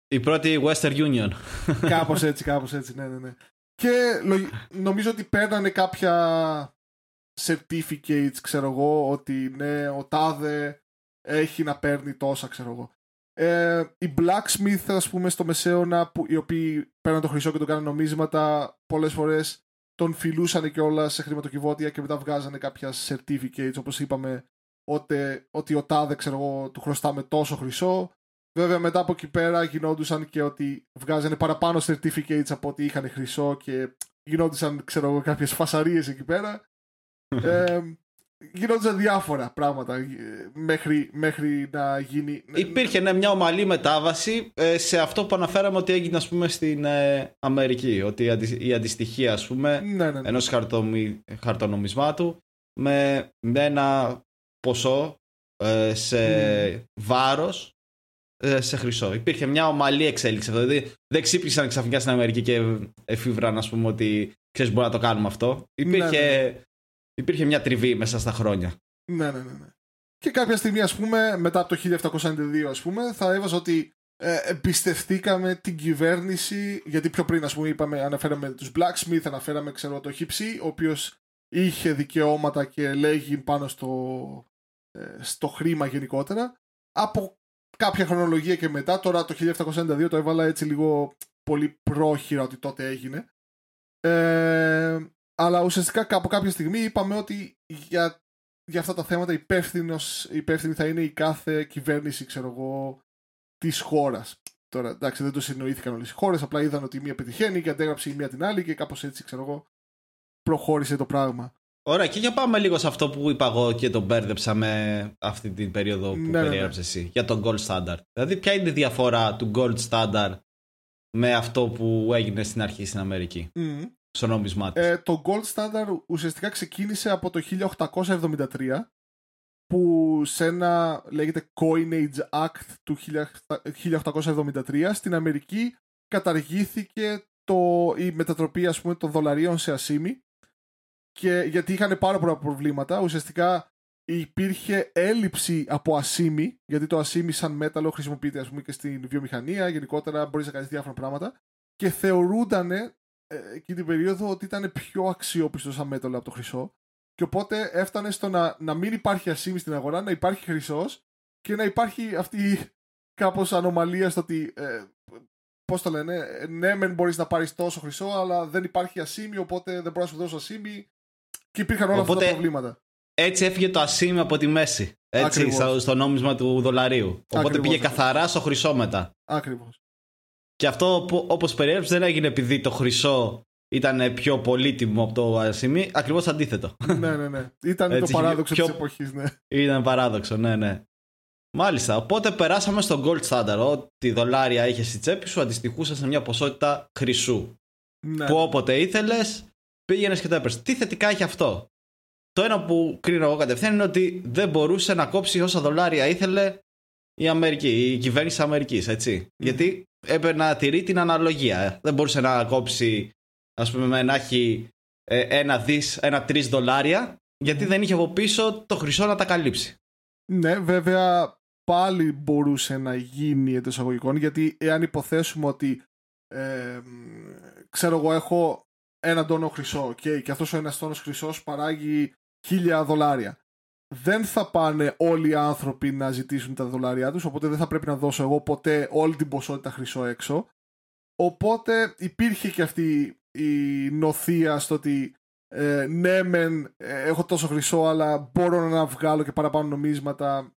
Η πρώτη Western Union. Κάπως έτσι, κάπως έτσι, ναι, ναι, ναι. Και νομίζω ότι παίρνανε κάποια certificates, ξέρω εγώ, ότι ναι, ο τάδε έχει να παίρνει τόσα, ξέρω εγώ. Ε, οι blacksmith, ας πούμε, στο Μεσαίωνα, που, οι οποίοι παίρναν το χρυσό και τον κάνανε νομίσματα, πολλές φορές τον φιλούσαν και όλα σε χρηματοκιβώτια και μετά βγάζανε κάποια certificates, όπως είπαμε, ότι, ότι ο τάδε, ξέρω εγώ, του χρωστάμε τόσο χρυσό Βέβαια μετά από εκεί πέρα γινόντουσαν και ότι βγάζανε παραπάνω certificates από ότι είχαν χρυσό και γινόντουσαν ξέρω εγώ κάποιες φασαρίες εκεί πέρα. [LAUGHS] ε, γινόντουσαν διάφορα πράγματα ε, μέχρι, μέχρι να γίνει... Υπήρχε ναι, μια ομαλή μετάβαση ε, σε αυτό που αναφέραμε ότι έγινε ας πούμε στην ε, Αμερική. Ότι η αντιστοιχία ας πούμε ναι, ναι, ναι. ενός χαρτονομισμάτου με, με ένα ποσό σε mm. βάρος ε, σε χρυσό. Υπήρχε μια ομαλή εξέλιξη αυτό. Δηλαδή δεν ξύπνησαν ξαφνικά στην Αμερική και εφήβραν, ας πούμε, ότι ξέρεις, μπορούμε να το κάνουμε αυτό. Υπήρχε, ναι, ναι. Υπήρχε μια τριβή μέσα στα χρόνια. Ναι, ναι, ναι. ναι. Και κάποια στιγμή, ας πούμε, μετά από το 1792, ας πούμε, θα έβαζα ότι ε, εμπιστευτήκαμε την κυβέρνηση, γιατί πιο πριν, ας πούμε, είπαμε, αναφέραμε τους Blacksmith, αναφέραμε, ξέρω, το Χίψη, ο οποίος είχε δικαιώματα και λέγει πάνω στο, ε, στο χρήμα γενικότερα. Από κάποια χρονολογία και μετά, τώρα το 1792 το έβαλα έτσι λίγο πολύ πρόχειρα ότι τότε έγινε. Ε, αλλά ουσιαστικά από κάποια στιγμή είπαμε ότι για, για αυτά τα θέματα υπεύθυνη θα είναι η κάθε κυβέρνηση, ξέρω εγώ, της χώρας. Τώρα, εντάξει, δεν το συνοήθηκαν όλες οι χώρες, απλά είδαν ότι η μία πετυχαίνει και αντέγραψε η μία την άλλη και κάπως έτσι, ξέρω εγώ, προχώρησε το πράγμα. Ωραία, και για πάμε λίγο σε αυτό που είπα εγώ και τον μπέρδεψα με αυτή την περίοδο που ναι, ναι, ναι. περιέγραψες εσύ για τον gold standard. Δηλαδή, ποια είναι η διαφορά του gold standard με αυτό που έγινε στην αρχή στην Αμερική, mm. Στο νόμισμά ε, το gold standard ουσιαστικά ξεκίνησε από το 1873 που σε ένα λέγεται Coinage Act του 1873 στην Αμερική καταργήθηκε το, η μετατροπή ας πούμε των δολαρίων σε ασήμι και γιατί είχαν πάρα πολλά προβλήματα. Ουσιαστικά υπήρχε έλλειψη από ασήμι γιατί το ασήμι σαν μέταλλο χρησιμοποιείται ας πούμε και στην βιομηχανία. Γενικότερα μπορείς να κάνεις διάφορα πράγματα. Και θεωρούνταν ε, εκείνη την περίοδο ότι ήταν πιο αξιόπιστος σαν μέταλλο από το χρυσό και οπότε έφτανε στο να, να μην υπάρχει ασήμι στην αγορά, να υπάρχει χρυσός και να υπάρχει αυτή κάπως ανομαλία στο ότι. Ε, Πώς το λένε, ε, ναι, μεν μπορείς να πάρεις τόσο χρυσό, αλλά δεν υπάρχει ασήμι, οπότε δεν μπορεί να σου δώσω ασήμι. Και υπήρχαν όλα αυτά τα προβλήματα. Έτσι έφυγε το ασήμι από τη μέση. Έτσι, Ακριβώς. στο νόμισμα του δολαρίου. Οπότε πήγε καθαρά στο χρυσό μετά. Ακριβώς. Και αυτό όπως περιέγραψες δεν έγινε επειδή το χρυσό ήταν πιο πολύτιμο από το ασήμι, ακριβώς αντίθετο. ναι, ναι, ναι. Ήταν το παράδοξο πιο... της εποχής, ναι. Ήταν παράδοξο, ναι, ναι. Μάλιστα. Οπότε περάσαμε στο gold standard. Ό,τι δολάρια είχες στη τσέπη σου αντιστοιχούσε σε μια ποσότητα χρυσού. Ναι. Που όποτε ήθελες, πήγαινες και το έπαιρνες. Τι θετικά έχει αυτό; Το ένα που κρίνω εγώ κατευθείαν είναι ότι δεν μπορούσε να κόψει όσα δολάρια ήθελε η Αμερική, η κυβέρνηση της Αμερικής, έτσι. Γιατί έπρεπε να τηρεί την αναλογία. Δεν μπορούσε να κόψει ας πούμε να έχει ε, ένα δις, ένα τρεις δολάρια γιατί δεν είχε από πίσω το χρυσό να τα καλύψει. Ναι, βέβαια πάλι μπορούσε να γίνει εντός εισαγωγικών γιατί εάν υποθέσουμε ότι ε, ξέρω εγώ έχω ένα τόνο χρυσό και, και αυτός ο ένας τόνος χρυσός παράγει χίλια δολάρια δεν θα πάνε όλοι οι άνθρωποι να ζητήσουν τα δολάρια τους οπότε δεν θα πρέπει να δώσω εγώ ποτέ όλη την ποσότητα χρυσό έξω οπότε υπήρχε και αυτή η νοθεία στο ότι ε, ναι μεν ε, έχω τόσο χρυσό αλλά μπορώ να βγάλω και παραπάνω νομίσματα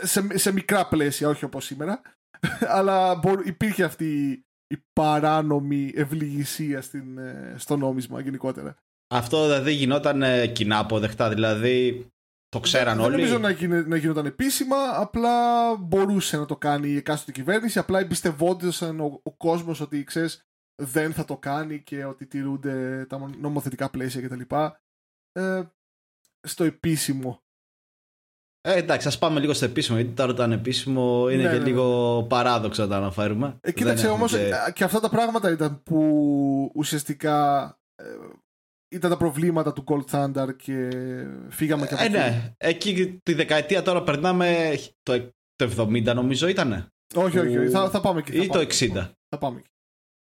ε, σε, σε μικρά πλαίσια όχι όπως σήμερα [LAUGHS] αλλά υπήρχε αυτή η παράνομη ευληγησία στην, ε, στο νόμισμα γενικότερα. Αυτό δηλαδή γινόταν κοινά αποδεκτά, δηλαδή το ξέραν δεν, όλοι. Δεν νομίζω να, να γινόταν επίσημα, απλά μπορούσε να το κάνει η εκάστοτε κυβέρνηση, απλά εμπιστευόντουσαν ο, ο κόσμος ότι ξέρεις δεν θα το κάνει και ότι τηρούνται τα νομοθετικά πλαίσια κτλ. Ε, στο επίσημο. Ε, εντάξει, ας πάμε λίγο στο επίσημο, γιατί τώρα το ανεπίσημο είναι ναι, και ναι, λίγο ναι. παράδοξο να το αναφέρουμε. Ε, κοίταξε όμως, και... Ε, και αυτά τα πράγματα ήταν που ουσιαστικά ε, ήταν τα προβλήματα του Gold Thunder και φύγαμε και από ε, Ναι, εκεί τη δεκαετία τώρα περνάμε το, το 70 νομίζω ήτανε. Όχι, όχι, όχι. Θα, θα πάμε εκεί. Ή το 60. Θα πάμε εκεί.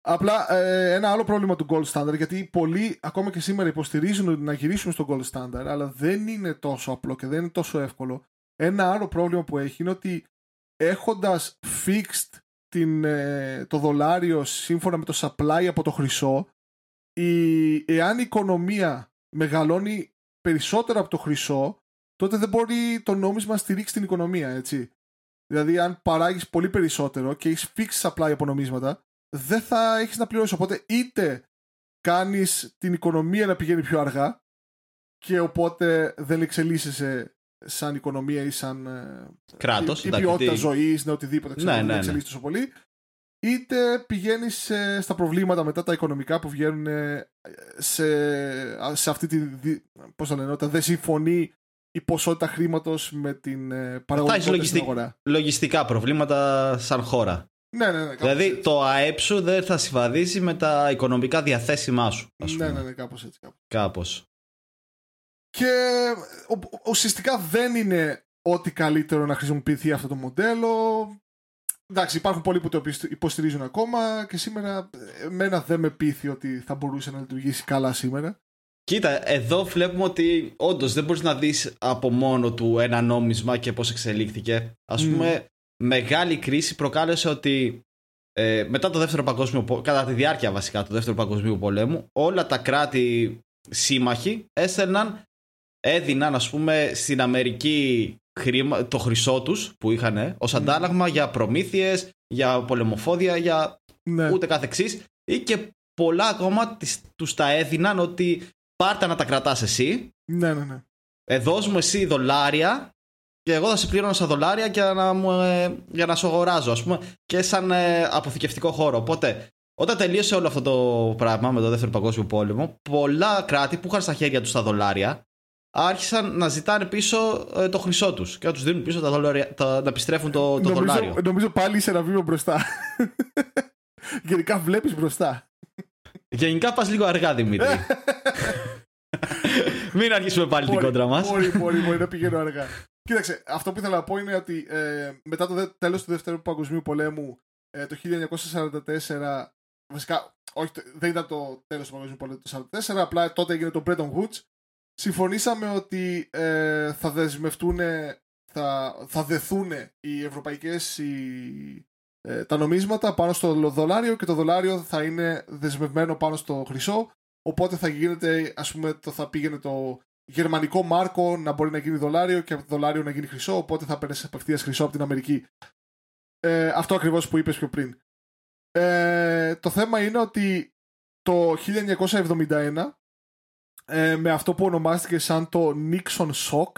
Απλά ε, ένα άλλο πρόβλημα του Gold Standard, γιατί πολλοί ακόμα και σήμερα υποστηρίζουν να γυρίσουν στο Gold Standard, αλλά δεν είναι τόσο απλό και δεν είναι τόσο εύκολο. Ένα άλλο πρόβλημα που έχει είναι ότι έχοντας fixed την, ε, το δολάριο σύμφωνα με το supply από το χρυσό, η, εάν η οικονομία μεγαλώνει περισσότερο από το χρυσό, τότε δεν μπορεί το νόμισμα να στηρίξει την οικονομία, έτσι. Δηλαδή, αν παράγεις πολύ περισσότερο και έχεις fixed supply από νομίσματα, δεν θα έχεις να πληρώσεις. Οπότε είτε κάνεις την οικονομία να πηγαίνει πιο αργά και οπότε δεν εξελίσσεσαι σαν οικονομία ή σαν ε, κράτος, η, η ποιότητα τι... ζωής, ναι, οτιδήποτε ξέρω, ναι, ναι, δεν ναι. τόσο πολύ είτε πηγαίνεις στα προβλήματα μετά τα οικονομικά που βγαίνουν ε, σε, σε αυτή τη πώς θα λένε, όταν δεν συμφωνεί η ποσότητα χρήματος με την ε, παραγωγικότητα στην αγορά. Λογιστικά προβλήματα σαν χώρα. Ναι, ναι, ναι. Δηλαδή έτσι. το ΑΕΠ σου δεν θα συμβαδίσει με τα οικονομικά διαθέσιμά σου. Ας ναι, πούμε. Ναι, ναι, ναι, κάπως έτσι. Κάπως. κάπως. Και ουσιαστικά δεν είναι ό,τι καλύτερο να χρησιμοποιηθεί αυτό το μοντέλο. Εντάξει, υπάρχουν πολλοί που το υποστηρίζουν ακόμα και σήμερα εμένα δεν με πείθει ότι θα μπορούσε να λειτουργήσει καλά σήμερα. Κοίτα, εδώ βλέπουμε ότι όντως δεν μπορείς να δεις από μόνο του ένα νόμισμα και πώς εξελίχθηκε. Α πούμε, μεγάλη κρίση προκάλεσε ότι ε, μετά το δεύτερο παγκόσμιο κατά τη διάρκεια βασικά του δεύτερου παγκοσμίου πολέμου, όλα τα κράτη σύμμαχοι έστελναν, έδιναν ας πούμε στην Αμερική χρήμα, το χρυσό τους που είχαν ως αντάλλαγμα για προμήθειες, για πολεμοφόδια, για ναι. ούτε καθεξής ή και πολλά ακόμα τους τα έδιναν ότι πάρτε να τα κρατάς εσύ ναι, ναι, ναι. Ε, μου εσύ δολάρια και εγώ θα σε πληρώνω σαν δολάρια για να, μου, ε, για να σου αγοράζω, ας πούμε, και σαν ε, αποθηκευτικό χώρο. Οπότε, όταν τελείωσε όλο αυτό το πράγμα με το δεύτερο παγκόσμιο πόλεμο, πολλά κράτη που είχαν στα χέρια τους τα δολάρια άρχισαν να ζητάνε πίσω ε, το χρυσό τους και να τους δίνουν πίσω τα δολάρια, τα, να επιστρέφουν το, το νομίζω, δολάριο. Νομίζω πάλι είσαι ένα βήμα μπροστά. [LAUGHS] Γενικά βλέπεις μπροστά. Γενικά πας λίγο αργά, Δημήτρη. [LAUGHS] Μην αρχίσουμε πάλι την κόντρα μας. Μπορεί, μπορεί, μπορεί να πηγαίνω αργά. Κοίταξε, αυτό που ήθελα να πω είναι ότι ε, μετά το τέλος του Δεύτερου Παγκοσμίου Πολέμου ε, το 1944. Βασικά, όχι, δεν ήταν το τέλος του Παγκοσμίου Πολέμου το 1944, απλά τότε έγινε το Bretton Woods. Συμφωνήσαμε ότι ε, θα δεσμευτούν, θα, θα δεθούν οι ευρωπαϊκές οι, ε, τα νομίσματα πάνω στο δολάριο και το δολάριο θα είναι δεσμευμένο πάνω στο χρυσό. Οπότε θα γίνεται ας πούμε το θα πήγαινε το γερμανικό μάρκο να μπορεί να γίνει δολάριο και από το δολάριο να γίνει χρυσό οπότε θα παίρνεις απευθείας χρυσό από την Αμερική. Ε, αυτό ακριβώς που είπες πιο πριν. Ε, το θέμα είναι ότι το 1971 ε, με αυτό που ονομάστηκε σαν το Nixon Shock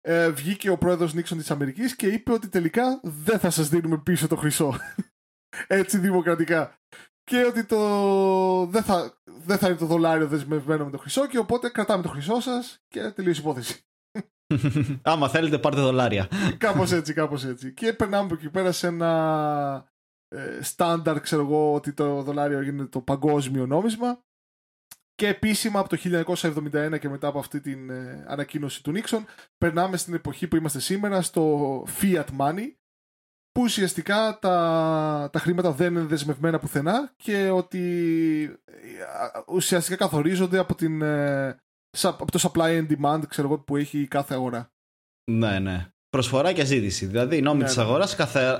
ε, βγήκε ο πρόεδρος Νίξον της Αμερικής και είπε ότι τελικά δεν θα σας δίνουμε πίσω το χρυσό. [LAUGHS] Έτσι δημοκρατικά. Και ότι το... δεν, θα... δεν θα είναι το δολάριο δεσμευμένο με το χρυσό και οπότε κρατάμε το χρυσό σας και τελείωσε η υπόθεση. [LAUGHS] Άμα θέλετε πάρτε δολάρια. [LAUGHS] κάπως έτσι, κάπως έτσι. Και περνάμε από εκεί πέρα σε ένα ε, στάνταρ, ξέρω εγώ, ότι το δολάριο γίνεται το παγκόσμιο νόμισμα και επίσημα από το 1971 και μετά από αυτή την ε, ανακοίνωση του Νίξον περνάμε στην εποχή που είμαστε σήμερα στο fiat money που ουσιαστικά τα, τα χρήματα δεν είναι δεσμευμένα πουθενά και ότι ε, ουσιαστικά καθορίζονται από, την, ε, από το supply and demand ξέρω εγώ, που έχει κάθε αγορά. Ναι, ναι. Προσφορά και ζήτηση. Δηλαδή οι νόμοι ναι, της ναι. αγοράς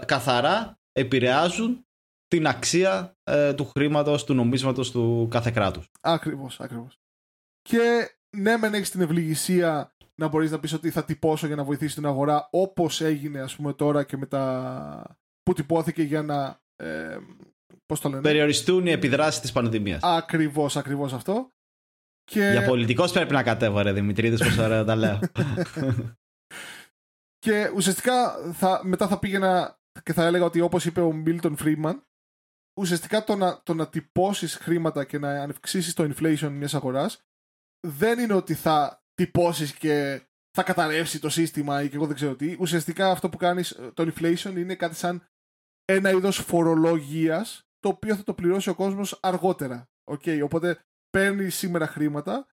καθαρά επηρεάζουν την αξία ε, του χρήματος, του νομίσματος του κάθε κράτους. Ακριβώς, ακριβώς. Και ναι, μεν έχεις την ευληγησία να μπορείς να πεις ότι θα τυπώσω για να βοηθήσει την αγορά όπως έγινε ας πούμε τώρα και μετά που τυπώθηκε για να. Ε, πώς το λένε; Περιοριστούν οι επιδράσεις της πανδημίας. Ακριβώς, ακριβώς αυτό. Και... Για πολιτικό πρέπει να κατέβω, ρε Δημητρίδης, πόσο ωραία τα λέω. [LAUGHS] και ουσιαστικά θα, μετά θα πήγαινα και θα έλεγα ότι όπως είπε ο Μίλτον Φρίμαν ουσιαστικά το να, το να τυπώσεις χρήματα και να αυξήσεις το inflation μιας αγοράς δεν είναι ότι θα τυπώσεις και θα καταρρεύσει το σύστημα ή και εγώ δεν ξέρω τι. Ουσιαστικά αυτό που κάνεις το inflation είναι κάτι σαν ένα είδος φορολογίας το οποίο θα το πληρώσει ο κόσμος αργότερα. Okay, οπότε παίρνει σήμερα χρήματα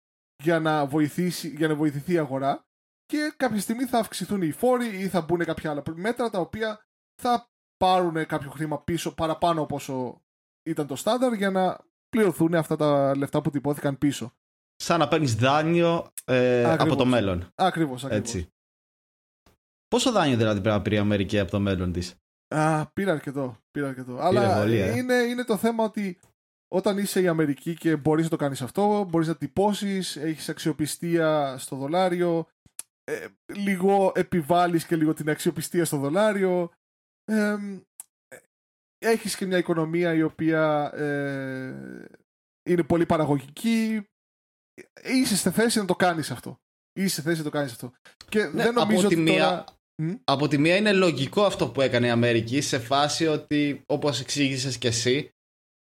για να, βοηθήσει, για να βοηθηθεί η αγορά και κάποια στιγμή θα αυξηθούν οι φόροι ή θα μπουν κάποια άλλα μέτρα τα οποία θα πάρουν κάποιο χρήμα πίσω παραπάνω από όσο ήταν το στάνταρ για να πληρωθούν αυτά τα λεφτά που τυπώθηκαν πίσω. Σαν να παίρνεις δάνειο ε, από το μέλλον. Ακριβώς, ακριβώς. Πόσο δάνειο δηλαδή πρέπει να πει η Αμερική από το μέλλον της; Α, πήρα αρκετό. Πήρα αρκετό. Αλλά ε. είναι, είναι το θέμα ότι όταν είσαι η Αμερική και μπορείς να το κάνεις αυτό, μπορείς να τυπώσεις, έχεις αξιοπιστία στο δολάριο, ε, λίγο επιβάλλεις και λίγο την αξιοπιστία στο δολάριο ε, έχεις και μια οικονομία η οποία ε, είναι πολύ παραγωγική. Είσαι στη θέση να το κάνεις αυτό. Είσαι στη θέση να το κάνεις αυτό. Και ναι, δεν νομίζω από ότι μία, από τη μία είναι λογικό αυτό που έκανε η Αμερική σε φάση ότι όπως εξήγησες και εσύ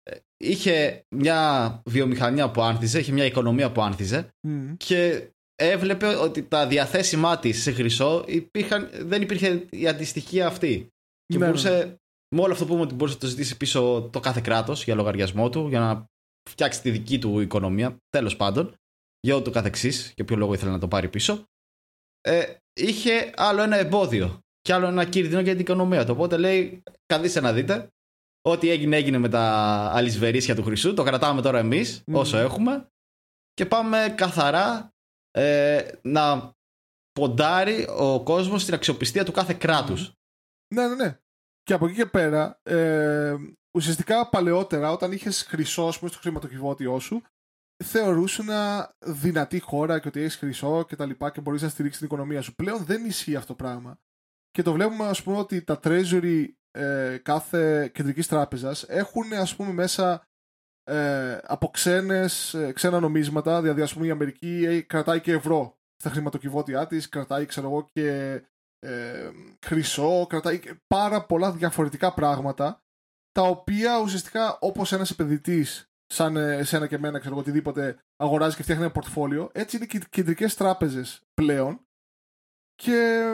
ε, είχε μια βιομηχανία που άνθιζε, είχε μια οικονομία που άνθιζε και έβλεπε ότι τα διαθέσιμά της σε χρυσό υπήρχαν, δεν υπήρχε η αντιστοιχία αυτή. Και ναι, μπορούσε, ναι. με όλο αυτό που πούμε ότι μπορούσε να το ζητήσει πίσω το κάθε κράτος για λογαριασμό του, για να φτιάξει τη δική του οικονομία, τέλος πάντων, για ό,τι το καθεξής, και ποιο λόγο ήθελε να το πάρει πίσω. Ε, είχε άλλο ένα εμπόδιο και άλλο ένα κίνδυνο για την οικονομία του. Οπότε λέει, καθίστε να δείτε, ό,τι έγινε έγινε με τα αλυσβερίσια του χρυσού, το κρατάμε τώρα εμείς όσο έχουμε και πάμε καθαρά ε, να ποντάρει ο κόσμος στην αξιοπιστία του κάθε κράτους. Ναι, ναι, ναι. Και από εκεί και πέρα, ε, ουσιαστικά παλαιότερα, όταν είχες χρυσό πούμε, στο χρηματοκιβώτιό σου, θεωρούσε ένα δυνατή χώρα και ότι έχεις χρυσό και τα λοιπά και μπορείς να στηρίξεις την οικονομία σου. Πλέον δεν ισχύει αυτό το πράγμα. Και το βλέπουμε, ας πούμε, ότι τα treasury ε, κάθε κεντρικής τράπεζας έχουν, ας πούμε, μέσα ε, από ξένες, ε, ξένα νομίσματα. Δηλαδή, ας πούμε, η Αμερική κρατάει και ευρώ στα χρηματοκιβώτια της, κρατάει, ξέρω εγώ, και ε, χρυσό, κρατάει πάρα πολλά διαφορετικά πράγματα τα οποία ουσιαστικά όπως ένας επενδυτής σαν εσένα και εμένα, ξέρω οτιδήποτε αγοράζει και φτιάχνει ένα πορτφόλιο, έτσι είναι και οι κεντρικές τράπεζες πλέον. Και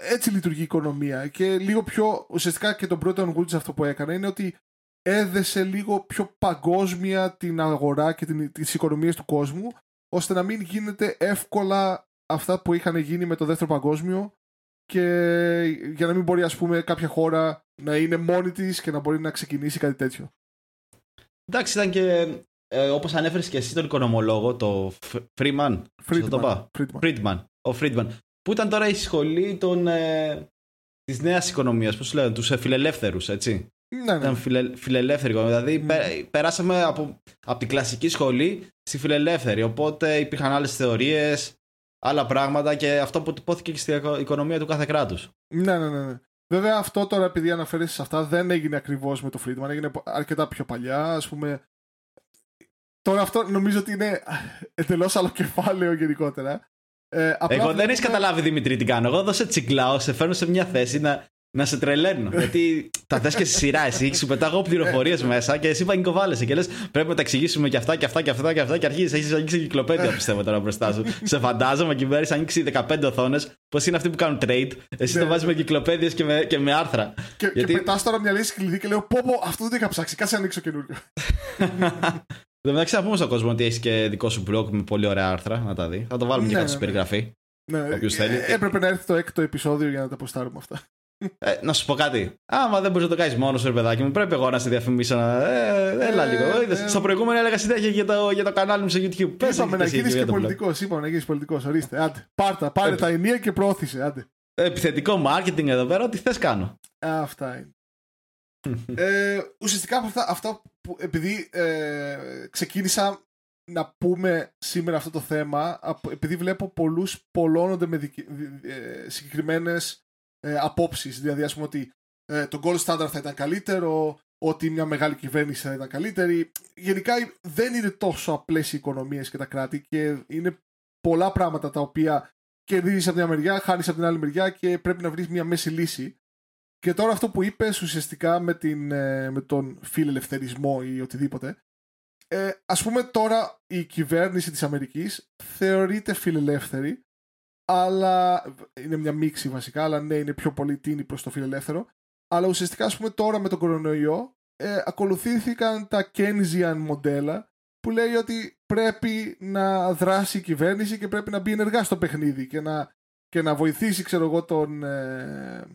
έτσι λειτουργεί η οικονομία. Και λίγο πιο ουσιαστικά και τον πρώτο Woods αυτό που έκανε είναι ότι έδεσε λίγο πιο παγκόσμια την αγορά και την, τις οικονομίες του κόσμου ώστε να μην γίνεται εύκολα αυτά που είχαν γίνει με το δεύτερο παγκόσμιο και για να μην μπορεί ας πούμε κάποια χώρα να είναι μόνη της και να μπορεί να ξεκινήσει κάτι τέτοιο. Εντάξει ήταν και ε, όπως ανέφερες και εσύ τον οικονομολόγο το Freeman, Friedman, το Friedman. Friedman, ο Friedman που ήταν τώρα η σχολή των, ε, της νέας οικονομίας, πώς λένε, τους φιλελεύθερους, έτσι. Ναι, ναι. Ήταν φιλε, φιλελεύθερη οικονομία. Δηλαδή, Mm. πε- περάσαμε από, από την κλασική σχολή στη φιλελεύθερη. Οπότε υπήρχαν άλλες θεωρίες, άλλα πράγματα και αυτό που τυπώθηκε και στην οικονομία του κάθε κράτους. Ναι, ναι, ναι, ναι. Βέβαια αυτό τώρα επειδή αναφέρεσαι σε αυτά δεν έγινε ακριβώς με το Friedman, έγινε αρκετά πιο παλιά, ας πούμε. Τώρα αυτό νομίζω ότι είναι εντελώς άλλο κεφάλαιο γενικότερα. Ε, απλά Εγώ δεν βλέπουμε- έχεις καταλάβει, Δημητρή, τι κάνω. Εγώ εδώ σε τσιγκλάω, σε φέρνω σε μια θέση να, να σε τρελαίνω. Γιατί τα θε και στη σειρά, εσύ σου πετάγω πληροφορίες μέσα και εσύ πανικοβάλλεσαι και λες: Πρέπει να τα εξηγήσουμε και αυτά και αυτά και αυτά και αυτά. Και αρχίζεις, έχεις ανοίξει εγκυκλοπαίδεια, πιστεύω τώρα μπροστά σου. σε φαντάζομαι και έχει ανοίξει 15 οθόνες. Πώς είναι αυτοί που κάνουν trade. Εσύ Ναι. το βάζεις με εγκυκλοπαίδειες και με, και με άρθρα. Και, Γιατί- και πετάς τώρα μια λύση κλειδί και λέω πω πω αυτό δεν το είχα ψάξει, κάτσε να ανοίξω καινούριο. Εν τω μεταξύ, να πούμε στον κόσμο ότι έχεις και δικό σου blog με πολύ ωραία άρθρα να τα δει. Θα το βάλουμε και Ναι, κάτω στην ναι, ναι. περιγραφή. ναι, Όποιος θέλει. ε, έπρεπε να έρθει το έκτο επεισόδιο για να τα ποστάρουμε αυτά. Ε, να σου πω κάτι. Άμα δεν μπορείς να το κάνεις μόνος σου, ρε παιδάκι μου, πρέπει εγώ να σε διαφημίσω. Να... Ε, έλα Ε, λίγο. Είδες, ε, στο προηγούμενο έλεγα συνέχεια για το, για το κανάλι μου στο YouTube. Πες Είπαμε να εσύ γίνεις για και το blog. πολιτικό. Είπαμε να γίνεις πολιτικός. Ορίστε, άντε. Πάρτα, πάρε Ε, τα ενία και προώθησε. Άντε. Επιθετικό marketing εδώ πέρα, ό,τι θες κάνω. Αυτά είναι. ε, ουσιαστικά από αυτά, αυτά που επειδή ε, ξεκίνησα να πούμε σήμερα αυτό το θέμα απο- επειδή βλέπω πολλούς πολλώνονται με δικαι, δι- ε, συγκεκριμένες ε, απόψεις. Δηλαδή ας πούμε ότι ε, το gold standard θα ήταν καλύτερο ότι μια μεγάλη κυβέρνηση θα ήταν καλύτερη. Γενικά δεν είναι τόσο απλές οι οικονομίες και τα κράτη και είναι πολλά πράγματα τα οποία κερδίζεις από μια μεριά, χάνεις από την άλλη μεριά και πρέπει να βρεις μια μέση λύση. Και τώρα αυτό που είπες ουσιαστικά με, την, ε, με τον φιλελευθερισμό ή οτιδήποτε ε, ας πούμε τώρα η κυβέρνηση της Αμερικής θεωρείται φιλελεύθερη αλλά είναι μια μίξη βασικά αλλά ναι είναι πιο πολύ τίνη προς το φιλελεύθερο αλλά ουσιαστικά ας πούμε τώρα με τον κορονοϊό ε, ακολουθήθηκαν τα Keynesian μοντέλα που λέει ότι πρέπει να δράσει η κυβέρνηση και πρέπει να μπει ενεργά στο παιχνίδι και να, και να βοηθήσει ξέρω εγώ τον, ε,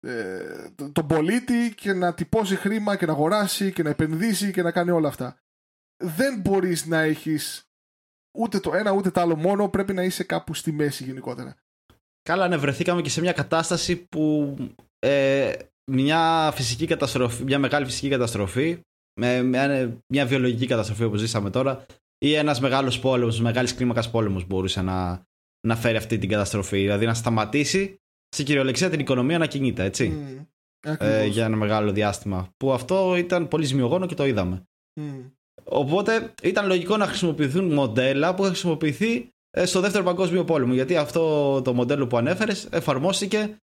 ε, τον- τον πολίτη και να τυπώσει χρήμα και να αγοράσει και να επενδύσει και να κάνει όλα αυτά. Δεν μπορείς να έχεις ούτε το ένα ούτε το άλλο μόνο, πρέπει να είσαι κάπου στη μέση γενικότερα. Καλά, ναι, βρεθήκαμε και σε μια κατάσταση που ε, μια φυσική καταστροφή, μια μεγάλη φυσική καταστροφή, με μια, μια βιολογική καταστροφή όπως ζήσαμε τώρα, ή ένας μεγάλος πόλεμος, μεγάλης κλίμακας πόλεμος μπορούσε να, να φέρει αυτή την καταστροφή. Δηλαδή να σταματήσει στην κυριολεξία την οικονομία να κινείται, έτσι. Μμ. Ε, Ακριβώς. για ένα μεγάλο διάστημα. Που αυτό ήταν πολύ ζημιογόνο και το είδαμε. Μμ. Οπότε ήταν λογικό να χρησιμοποιηθούν μοντέλα που είχαν χρησιμοποιηθεί ε, στο δεύτερο παγκόσμιο πόλεμο. Γιατί αυτό το μοντέλο που ανέφερες εφαρμόστηκε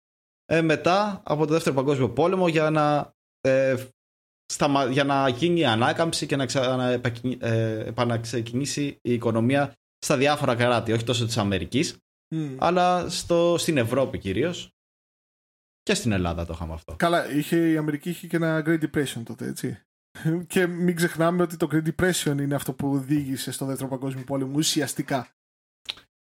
ε, μετά από το δεύτερο παγκόσμιο πόλεμο για να, ε, σταμα... για να γίνει η ανάκαμψη και να, ξα... να επακι- ε, επαναξεκινήσει η οικονομία στα διάφορα κράτη, όχι τόσο της Αμερικής, Μμ. αλλά στο... στην Ευρώπη κυρίως και στην Ελλάδα το είχαμε αυτό. Καλά, είχε, η Αμερική είχε και ένα Great Depression τότε, έτσι. Και μην ξεχνάμε ότι το Great Depression είναι αυτό που οδήγησε στο δεύτερο παγκόσμιο πόλεμο ουσιαστικά.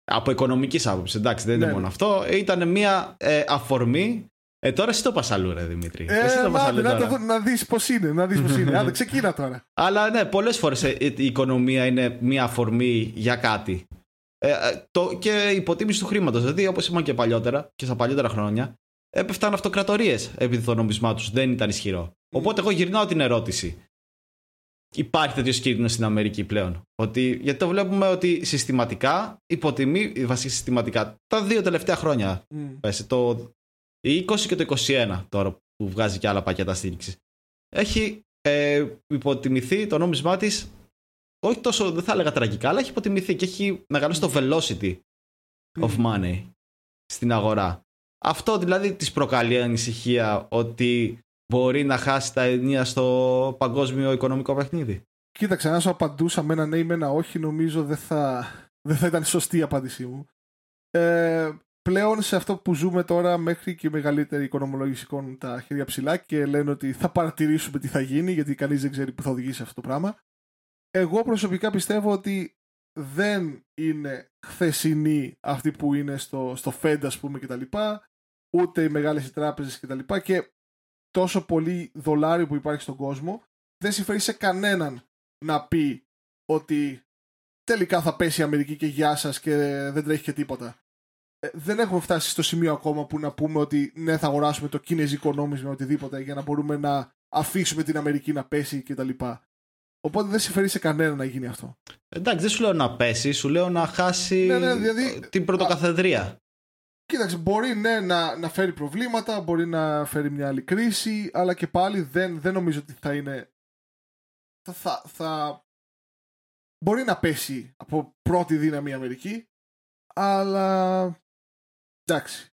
Από οικονομικής άποψης, εντάξει, δεν Ναι, είναι ναι. μόνο αυτό. Ήταν μια ε, αφορμή. Ε, τώρα εσύ το πας αλλού, ρε Δημήτρη. εσύ Ε, το πας να, αλλού να, τώρα. το δω- να δεις πώς είναι, να δεις πώς είναι. [LAUGHS] Άντε, ξεκίνα τώρα. Αλλά ναι, πολλές φορές η οικονομία είναι μια αφορμή για κάτι. Ε, ε, το, και η υποτίμηση του χρήματος. Δηλαδή, όπως είπαμε και παλιότερα και στα παλιότερα χρόνια, έπεφταν αυτοκρατορίες επειδή το νομισμά τους δεν ήταν ισχυρό. Οπότε, εγώ γυρνάω την ερώτηση. Υπάρχει τέτοιο κίνδυνο στην Αμερική πλέον; Ότι, γιατί το βλέπουμε ότι συστηματικά υποτιμεί, βασικά συστηματικά, τα δύο τελευταία χρόνια Μμ. πες, το 20 και το 21 τώρα που βγάζει και άλλα πακέτα στήριξης. Έχει ε, υποτιμηθεί το νόμισμά της. Όχι τόσο, δεν θα έλεγα τραγικά, αλλά έχει υποτιμηθεί και έχει μεγαλώσει το velocity of money στην αγορά. Αυτό δηλαδή της προκαλεί ανησυχία ότι μπορεί να χάσει τα ενία στο παγκόσμιο οικονομικό παιχνίδι. Κοίταξε, αν σου απαντούσα με ένα ναι ή με ένα όχι, νομίζω δεν θα, δεν θα ήταν σωστή η απάντησή μου. Ε, πλέον σε αυτό που ζούμε τώρα μέχρι και οι μεγαλύτεροι οικονομολόγοι σηκώνουν τα χέρια ψηλά και λένε ότι θα παρατηρήσουμε τι θα γίνει γιατί κανείς δεν ξέρει που θα οδηγήσει αυτό το πράγμα. Εγώ προσωπικά πιστεύω ότι δεν είναι χθεσινοί αυτοί που είναι στο, στο Fed ας πούμε και τα λοιπά, ούτε οι μεγάλες τράπεζες και τα λοιπά και τόσο πολύ δολάριο που υπάρχει στον κόσμο δεν συμφέρει σε κανέναν να πει ότι τελικά θα πέσει η Αμερική και γεια σας και δεν τρέχει και τίποτα. Ε, δεν έχουμε φτάσει στο σημείο ακόμα που να πούμε ότι ναι θα αγοράσουμε το κινέζικο νόμισμα οτιδήποτε για να μπορούμε να αφήσουμε την Αμερική να πέσει κτλ. Οπότε δεν συμφέρει σε κανένα να γίνει αυτό. Εντάξει, δεν σου λέω να πέσεις, σου λέω να χάσει ναι, ναι, δηλαδή, την πρωτοκαθεδρία. Κοίταξε, μπορεί ναι, να, να φέρει προβλήματα, μπορεί να φέρει μια άλλη κρίση, αλλά και πάλι δεν, δεν νομίζω ότι θα είναι. Θα, θα, θα... Μπορεί να πέσει από πρώτη δύναμη η Αμερική, αλλά εντάξει.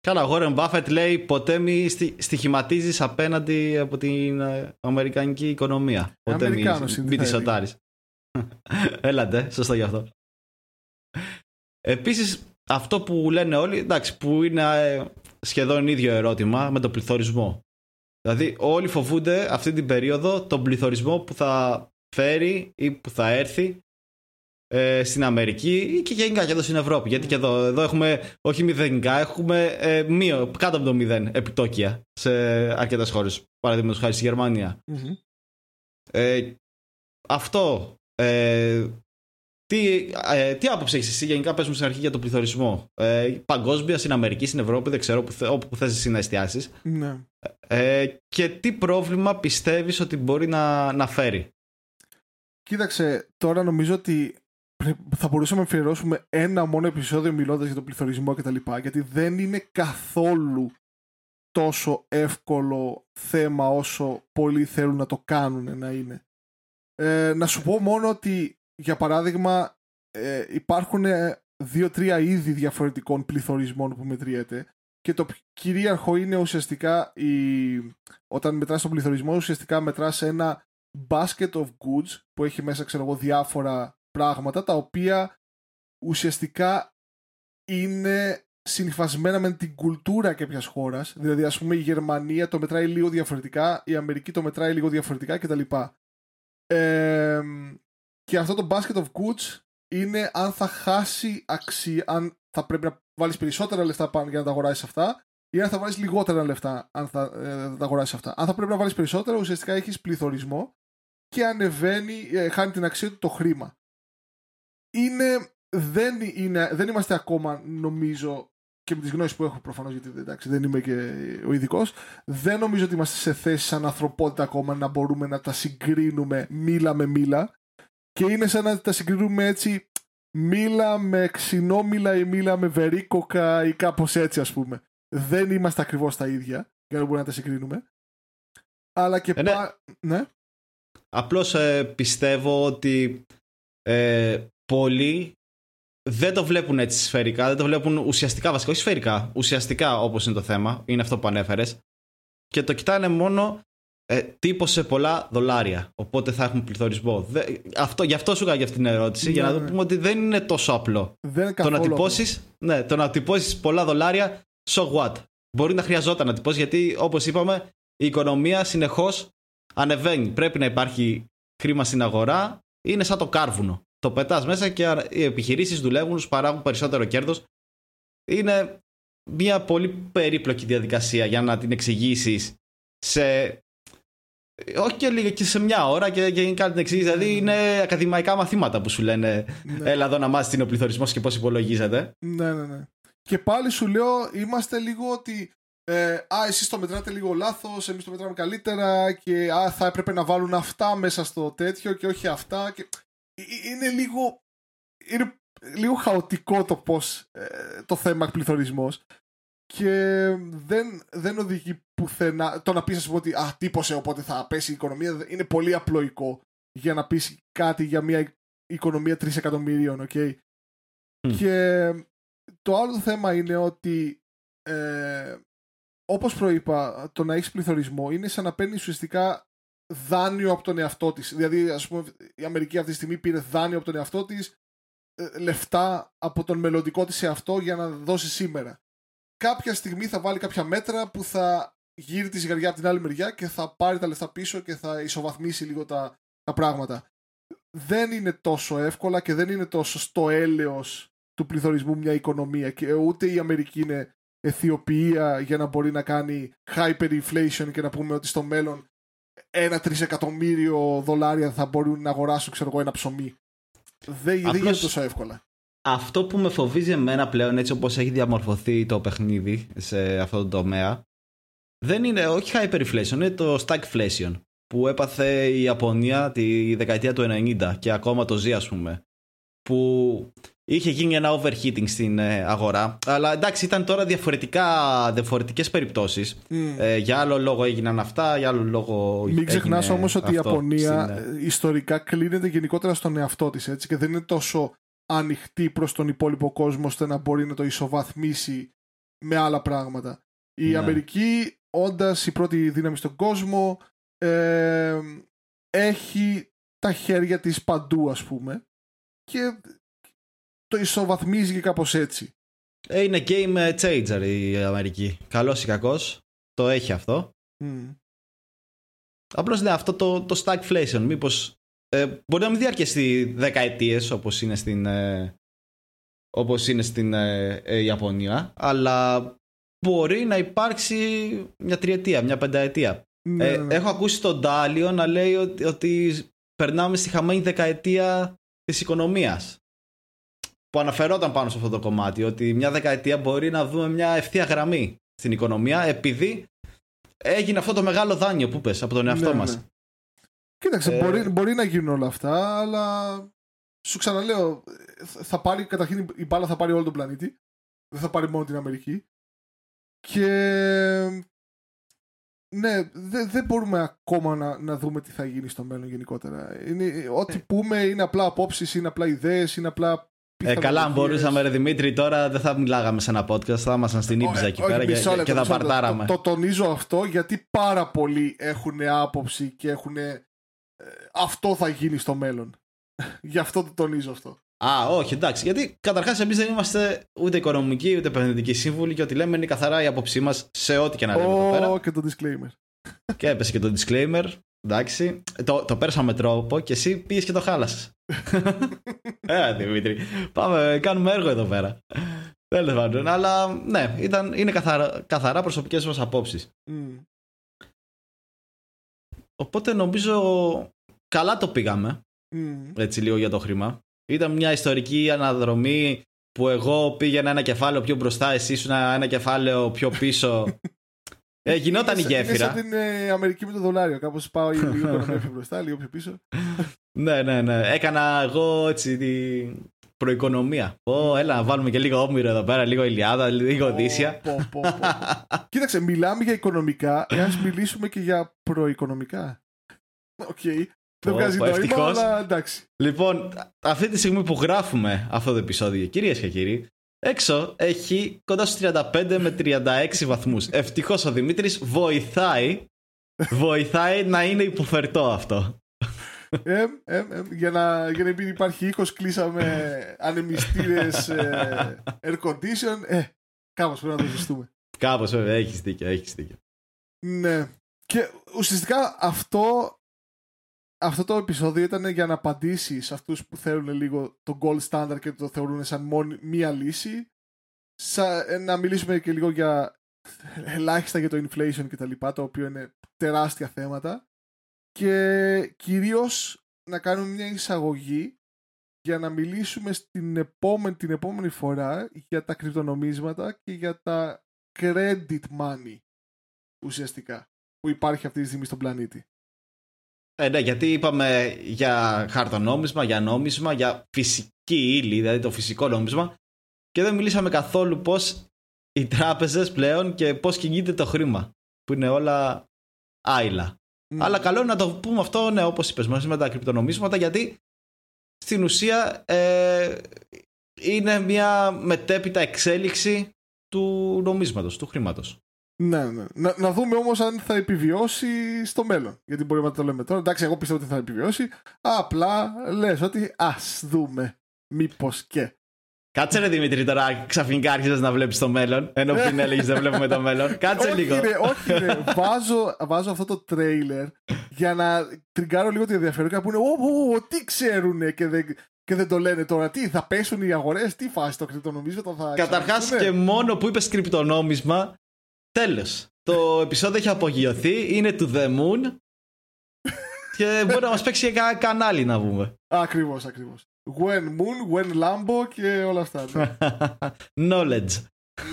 Καλά, ο Γόρεν Μπάφετ λέει ποτέ μη στοιχηματίζεις απέναντι από την ε, Αμερικανική οικονομία. Ποτέ μη, μη τη σοτάρει. [LAUGHS] Έλατε, σωστό γι' αυτό. Επίσης, αυτό που λένε όλοι, εντάξει, που είναι ε, σχεδόν ίδιο ερώτημα με τον πληθωρισμό. Δηλαδή, όλοι φοβούνται αυτή την περίοδο τον πληθωρισμό που θα φέρει ή που θα έρθει ε, στην Αμερική και γενικά και εδώ στην Ευρώπη. Γιατί και εδώ, εδώ έχουμε όχι μηδενικά, έχουμε ε, μείο, κάτω από το μηδέν επιτόκια σε αρκετές χώρες. Παραδείγματος χάρη στη γερμανια Ε, αυτό. Ε, τι, ε, τι άποψη έχεις εσύ γενικά, πες μου στην αρχή για τον πληθωρισμό. Ε, παγκόσμια, στην Αμερική, στην Ευρώπη, δεν ξέρω, που, όπου θες εσύ να εστιάσεις. Ναι. Ε, και τι πρόβλημα πιστεύεις ότι μπορεί να, να φέρει; Κοίταξε, τώρα νομίζω ότι θα μπορούσαμε να αφιερώσουμε ένα μόνο επεισόδιο μιλώντας για τον πληθωρισμό και τα λοιπά, γιατί δεν είναι καθόλου τόσο εύκολο θέμα όσο πολλοί θέλουν να το κάνουν να είναι. Ε, να σου πω μόνο ότι, για παράδειγμα, ε, υπάρχουν ε, δύο-τρία είδη διαφορετικών πληθωρισμών που μετριέται και το κυρίαρχο είναι ουσιαστικά η... όταν μετράς τον πληθωρισμό ουσιαστικά μετράς ένα basket of goods που έχει μέσα ξέρω εγώ διάφορα πράγματα τα οποία ουσιαστικά είναι συνυφασμένα με την κουλτούρα κάποια χώρας. Δηλαδή, ας πούμε, η Γερμανία το μετράει λίγο διαφορετικά, η Αμερική το μετράει λίγο διαφορετικά κτλ. Ε, και αυτό το basket of goods είναι αν θα χάσει αξία, αν θα πρέπει να βάλεις περισσότερα λεφτά πάνω για να τα αγοράσεις αυτά, ή αν θα βάλεις λιγότερα λεφτά αν θα ε, τα αγοράσεις αυτά. Αν θα πρέπει να βάλεις περισσότερα, ουσιαστικά έχεις πληθωρισμό και ανεβαίνει, ε, χάνει την αξία του το χρήμα είναι, δεν, είναι, δεν είμαστε ακόμα νομίζω και με τις γνώσεις που έχω προφανώς γιατί εντάξει, δεν είμαι και ο ειδικός, δεν νομίζω ότι είμαστε σε θέση σαν ανθρωπότητα ακόμα να μπορούμε να τα συγκρίνουμε μήλα με μήλα και είναι σαν να τα συγκρίνουμε έτσι μήλα με ξινόμήλα ή μήλα με βερίκοκα ή κάπως έτσι ας πούμε. Δεν είμαστε ακριβώς τα ίδια για να μπορούμε να τα συγκρίνουμε. Αλλά και ε, ναι. ναι. Απλώς ε, πιστεύω ότι ε, πολλοί δεν το βλέπουν έτσι σφαιρικά, δεν το βλέπουν ουσιαστικά βασικά, όχι σφαιρικά, ουσιαστικά όπως είναι το θέμα, είναι αυτό που ανέφερες και το κοιτάνε μόνο ε, τύπο σε πολλά δολάρια. Οπότε θα έχουμε πληθωρισμό. Δε, αυτό, γι' αυτό σου έκανα αυτή την ερώτηση, για να ναι, ναι. πούμε ότι δεν είναι τόσο απλό. Δεν το να τυπώσει ναι, το να τυπώσεις πολλά δολάρια, so what; Μπορεί να χρειαζόταν να τυπώσεις, γιατί όπως είπαμε, η οικονομία συνεχώς ανεβαίνει. Πρέπει να υπάρχει χρήμα στην αγορά. Είναι σαν το κάρβουνο το πετάς μέσα και οι επιχειρήσεις δουλεύουν, σου παράγουν περισσότερο κέρδος. Είναι μια πολύ περίπλοκη διαδικασία για να την εξηγήσεις σε όχι και λίγο και σε μια ώρα και, και κάτι την εξήγηση. Δηλαδή ναι. είναι ακαδημαϊκά μαθήματα που σου λένε ναι. Έλα εδώ να μάθεις τι είναι ο πληθωρισμός και πώς υπολογίζεται. Ναι, ναι, ναι. Και πάλι σου λέω, είμαστε λίγο ότι. Ε, α, εσείς το μετράτε λίγο λάθος, εμείς το μετράμε καλύτερα και α, θα έπρεπε να βάλουν αυτά μέσα στο τέτοιο και όχι αυτά. Και είναι λίγο, είναι λίγο χαοτικό το πώς ε, το θέμα πληθωρισμός και δεν, δεν οδηγεί πουθενά το να πεις ότι α, τύπωσε οπότε θα πέσει η οικονομία είναι πολύ απλοϊκό για να πεις κάτι για μια οικονομία 3 εκατομμυρίων okay? και το άλλο θέμα είναι ότι ε, όπως προείπα το να έχεις πληθωρισμό είναι σαν να παίρνεις ουσιαστικά δάνειο από τον εαυτό της. Δηλαδή, ας πούμε, η Αμερική αυτή τη στιγμή πήρε δάνειο από τον εαυτό της ε, λεφτά από τον μελλοντικό της αυτό για να δώσει σήμερα. Κάποια στιγμή θα βάλει κάποια μέτρα που θα γύρει τη ζυγαριά από την άλλη μεριά και θα πάρει τα λεφτά πίσω και θα ισοβαθμίσει λίγο τα, τα πράγματα. Δεν είναι τόσο εύκολα και δεν είναι τόσο στο έλεος του πληθωρισμού μια οικονομία και ούτε η Αμερική είναι αιθιοποιία για να μπορεί να κάνει hyperinflation και να πούμε ότι στο μέλλον ένα τρισεκατομμύριο δολάρια θα μπορούν να αγοράσουν ξέρω εγώ ένα ψωμί. Δεν, Απλώς... γίνεται τόσο εύκολα. Αυτό που με φοβίζει εμένα πλέον έτσι όπως έχει διαμορφωθεί το παιχνίδι σε αυτό το τομέα δεν είναι όχι hyperinflation, είναι το stagflation που έπαθε η Ιαπωνία τη δεκαετία του 90 και ακόμα το ζει ας πούμε που είχε γίνει ένα overheating στην ε, αγορά. Αλλά εντάξει ήταν τώρα διαφορετικά, διαφορετικές περιπτώσεις. Ε, για άλλο λόγο έγιναν αυτά για άλλο λόγο μην ξεχνάς όμως ότι η Ιαπωνία στην... ιστορικά κλείνεται γενικότερα στον εαυτό της έτσι και δεν είναι τόσο ανοιχτή προς τον υπόλοιπο κόσμο ώστε να μπορεί να το ισοβαθμίσει με άλλα πράγματα η ναι. Αμερική όντας η πρώτη δύναμη στον κόσμο ε, έχει τα χέρια της παντού ας πούμε και το ισοβαθμίζει και κάπως έτσι. Ε, είναι game changer η Αμερική. Καλός ή κακός. Το έχει αυτό. Mm. Απλώς ναι, αυτό το, το stagflation. Μήπως ε, μπορεί να μην διαρκέσει δεκαετίες όπως είναι στην, ε, όπως είναι στην ε, ε, Ιαπωνία, αλλά μπορεί να υπάρξει μια τριετία, μια πενταετία. Ναι, ε, ναι. Έχω ακούσει τον Ντάλιο να λέει ότι, ότι περνάμε στη χαμένη δεκαετία της οικονομίας που αναφερόταν πάνω σε αυτό το κομμάτι ότι μια δεκαετία μπορεί να δούμε μια ευθεία γραμμή στην οικονομία επειδή έγινε αυτό το μεγάλο δάνειο που πες από τον εαυτό ναι, μας. Ναι. Κοίταξε, ε... μπορεί, μπορεί να γίνουν όλα αυτά, αλλά σου ξαναλέω, θα πάρει, καταρχήν η μπάλα θα πάρει όλο τον πλανήτη, δεν θα πάρει μόνο την Αμερική και ναι, δεν δε μπορούμε ακόμα να, να δούμε τι θα γίνει στο μέλλον γενικότερα. Είναι, ό,τι ε. πούμε είναι απλά απόψεις, είναι απλά ιδέες, είναι απλά ε, καλά, αν μπορούσαμε, ρε Δημήτρη, τώρα δεν θα μιλάγαμε σε ένα podcast, θα ήμασταν στην Ήπιζα εκεί πέρα και, και θα παρτάραμε. Το, το, τονίζω αυτό γιατί πάρα πολλοί έχουν άποψη και έχουν. Ε, αυτό θα γίνει στο μέλλον. [LAUGHS] Γι' αυτό το τονίζω αυτό. Α, όχι, εντάξει. Γιατί καταρχάς εμείς δεν είμαστε ούτε οικονομικοί ούτε επενδυτικοί σύμβουλοι και ό,τι λέμε είναι καθαρά η άποψή μας σε ό,τι και να λέμε εδώ πέρα. και το disclaimer. [LAUGHS] Και έπεσε και το disclaimer. Εντάξει. Το, το πέρασαμε τρόπο και εσύ πήγες και το χάλασες. [LAUGHS] ε, Δημήτρη. Πάμε, κάνουμε έργο εδώ πέρα. Τέλος πάντων. Αλλά ναι, ήταν, είναι καθαρά, καθαρά προσωπικές μας απόψεις. Οπότε νομίζω καλά το πήγαμε. Έτσι λίγο για το χρήμα. Ήταν μια ιστορική αναδρομή που εγώ πήγαινα ένα κεφάλαιο πιο μπροστά, εσύ ήσουν ένα κεφάλαιο πιο πίσω [LAUGHS] ε, γινόταν η γέφυρα. Είναι σαν την ε, Αμερική με το δολάριο. Κάπως πάω λίγο πιο μπροστά, λίγο πιο πίσω. [LAUGHS] ναι, ναι, ναι. Έκανα εγώ έτσι την προοικονομία. Ω, έλα να βάλουμε και λίγο όμοιρο εδώ πέρα, λίγο Ηλιάδα, λίγο Οδύσσια. Κοίταξε, μιλάμε για οικονομικά, εάν μιλήσουμε και για προοικονομικά. Οκ. Δεν βγάζει νόημα, αλλά εντάξει. Λοιπόν, αυτή τη στιγμή που γράφουμε αυτό το επεισόδιο, κυρίες και κύριοι, Έξω έχει κοντά στους 35 με 36 βαθμούς. Ευτυχώς ο Δημήτρης βοηθάει, βοηθάει να είναι υποφερτό αυτό. Ε, ε, ε, για, να, για να μην υπάρχει ήχος κλείσαμε ανεμιστήρες ε, air condition. Ε, κάπως πρέπει να το ζητούμε. Κάπως βέβαια, έχεις δίκιο, έχεις δίκιο. Ναι. Και ουσιαστικά αυτό αυτό το επεισόδιο ήταν για να απαντήσει σε αυτούς που θέλουν λίγο το gold standard και το θεωρούν σαν μόνη, μία λύση. Σα, να μιλήσουμε και λίγο για ελάχιστα για το inflation και τα λοιπά, το οποίο είναι τεράστια θέματα. Και κυρίως να κάνουμε μια εισαγωγή για να μιλήσουμε στην επόμενη, την επόμενη φορά για τα κρυπτονομίσματα και για τα credit money ουσιαστικά που υπάρχει αυτή τη στιγμή στον πλανήτη. Ε, ναι, γιατί είπαμε για χαρτονόμισμα, για νόμισμα, για φυσική ύλη, δηλαδή το φυσικό νόμισμα και δεν μιλήσαμε καθόλου πώς οι τράπεζες πλέον και πώς κινείται το χρήμα, που είναι όλα άειλα. Αλλά καλό είναι να το πούμε αυτό, ναι, όπως είπες, μαζί με τα κρυπτονομίσματα, γιατί στην ουσία ε, είναι μια μετέπειτα εξέλιξη του νομίσματος, του χρήματος. Ναι, ναι. Να, να δούμε όμως αν θα επιβιώσει στο μέλλον. Γιατί μπορεί να το λέμε τώρα. Εντάξει, εγώ πιστεύω ότι θα επιβιώσει. Απλά λες ότι ας δούμε. Μήπως και. Κάτσε ρε Δημήτρη τώρα ξαφνικά άρχισες να βλέπεις το μέλλον. Ενώ πριν έλεγες δεν βλέπουμε το μέλλον. Κάτσε όχι, λίγο. Ρε, όχι, ρε. βάζω, βάζω αυτό το τρέιλερ για να τριγκάρω λίγο το ενδιαφέρον και να πούνε Ω, τι ξέρουν και δεν, και δεν το λένε τώρα. Τι, θα πέσουν οι αγορές, τι φάση το κρυπτονομίσμα θα. Καταρχάς και μόνο που είπες κρυπτονόμισμα, τέλος. Το επεισόδιο έχει απογειωθεί, είναι του The Moon. και μπορεί να μας παίξει για κανάλι να βούμε. Ακριβώς, ακριβώς. When Moon, When Lambo και όλα αυτά. Ναι. [LAUGHS] Knowledge.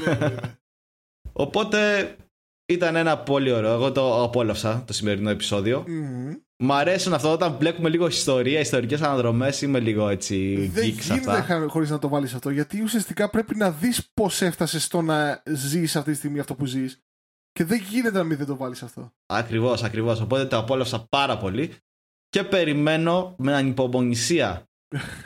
ναι, ναι, ναι. Οπότε ήταν ένα πολύ ωραίο. Εγώ το απόλαυσα το σημερινό επεισόδιο. Μμμ. Μ' αρέσουν αυτό όταν βλέπουμε λίγο ιστορία, ιστορικές αναδρομές. Είμαι λίγο έτσι Δεν geek σε αυτά. γίνεται χωρίς να το βάλεις αυτό. Γιατί ουσιαστικά πρέπει να δεις πώς έφτασες στο να ζεις αυτή τη στιγμή αυτό που ζεις. Και δεν γίνεται να μην δεν το βάλεις αυτό. Ακριβώς, ακριβώς. Οπότε το απόλαυσα πάρα πολύ. Και περιμένω με ανυπομονησία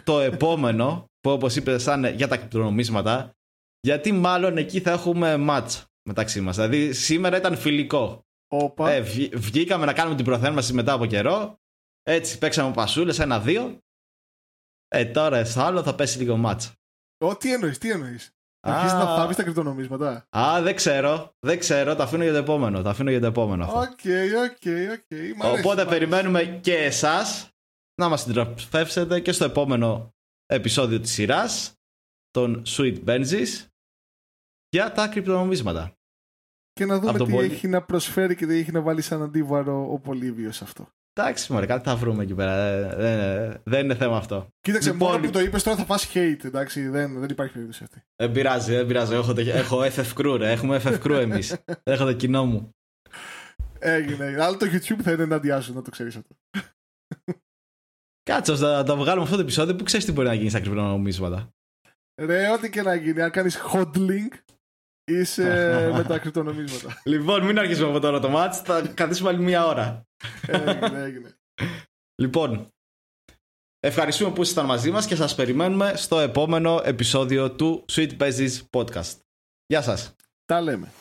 το επόμενο, που όπως είπες, θα είναι για τα κρυπτονομίσματα. Γιατί μάλλον εκεί θα έχουμε match μεταξύ μας. Δηλαδή σήμερα ήταν φιλικό. Όπα. Ε, βγ- βγήκαμε να κάνουμε την προθέρμανση μετά από καιρό. Έτσι παίξαμε πασούλες, ένα-δύο. Ε, τώρα στο άλλο θα πέσει λίγο μάτσα. Ω, τι εννοείς, τι εννοείς. Α. Αρχίζει να θάβει τα κρυπτονομίσματα. Α, δεν ξέρω. Δεν ξέρω. Το αφήνω για το επόμενο. Το αφήνω για το επόμενο αυτό. OK, OK, OK. Μ' αρέσει, Οπότε μ' αρέσει. περιμένουμε και εσάς να μας συντροφεύσετε και στο επόμενο επεισόδιο της σειράς των Sweet Benzies για τα κρυπτονομίσματα. Και να από δούμε τον τι Πολ- έχει να προσφέρει και τι έχει να βάλει σαν αντίβαρο ο Πολύβιος σε αυτό. Εντάξει, μωρέ, κάτι θα βρούμε εκεί πέρα. Ε, Δεν, δεν είναι θέμα αυτό. Κοίταξε, Λοιπόν, μόνο που το είπες τώρα θα φας hate, εντάξει, δεν, δεν υπάρχει περίπτωση αυτή. Δεν πειράζει, δεν πειράζει. Έχω, το- έχω FF Crew, ρε. Έχουμε FF Crew εμείς. [LAUGHS] έχω το κοινό μου. Έγινε. Αλλά το YouTube θα είναι ενάντια σου, να το ξέρεις αυτό. [LAUGHS] Κάτσε, ώστε να το βγάλουμε αυτό το επεισόδιο που ξέρεις τι μπορεί να γίνει στα κρυπτονομίσματα; Ρε, ό,τι και να γίνει, αν κάνεις hodling, είσαι [LAUGHS] με τα κρυπτονομίσματα. Λοιπόν, μην αρχίσουμε από τώρα το match. Θα καθίσουμε άλλη μία ώρα. έγινε, έγινε. Λοιπόν, ευχαριστούμε που ήσασταν μαζί μας και σας περιμένουμε στο επόμενο επεισόδιο του Sweet Bezes Podcast. Γεια σας. Τα λέμε.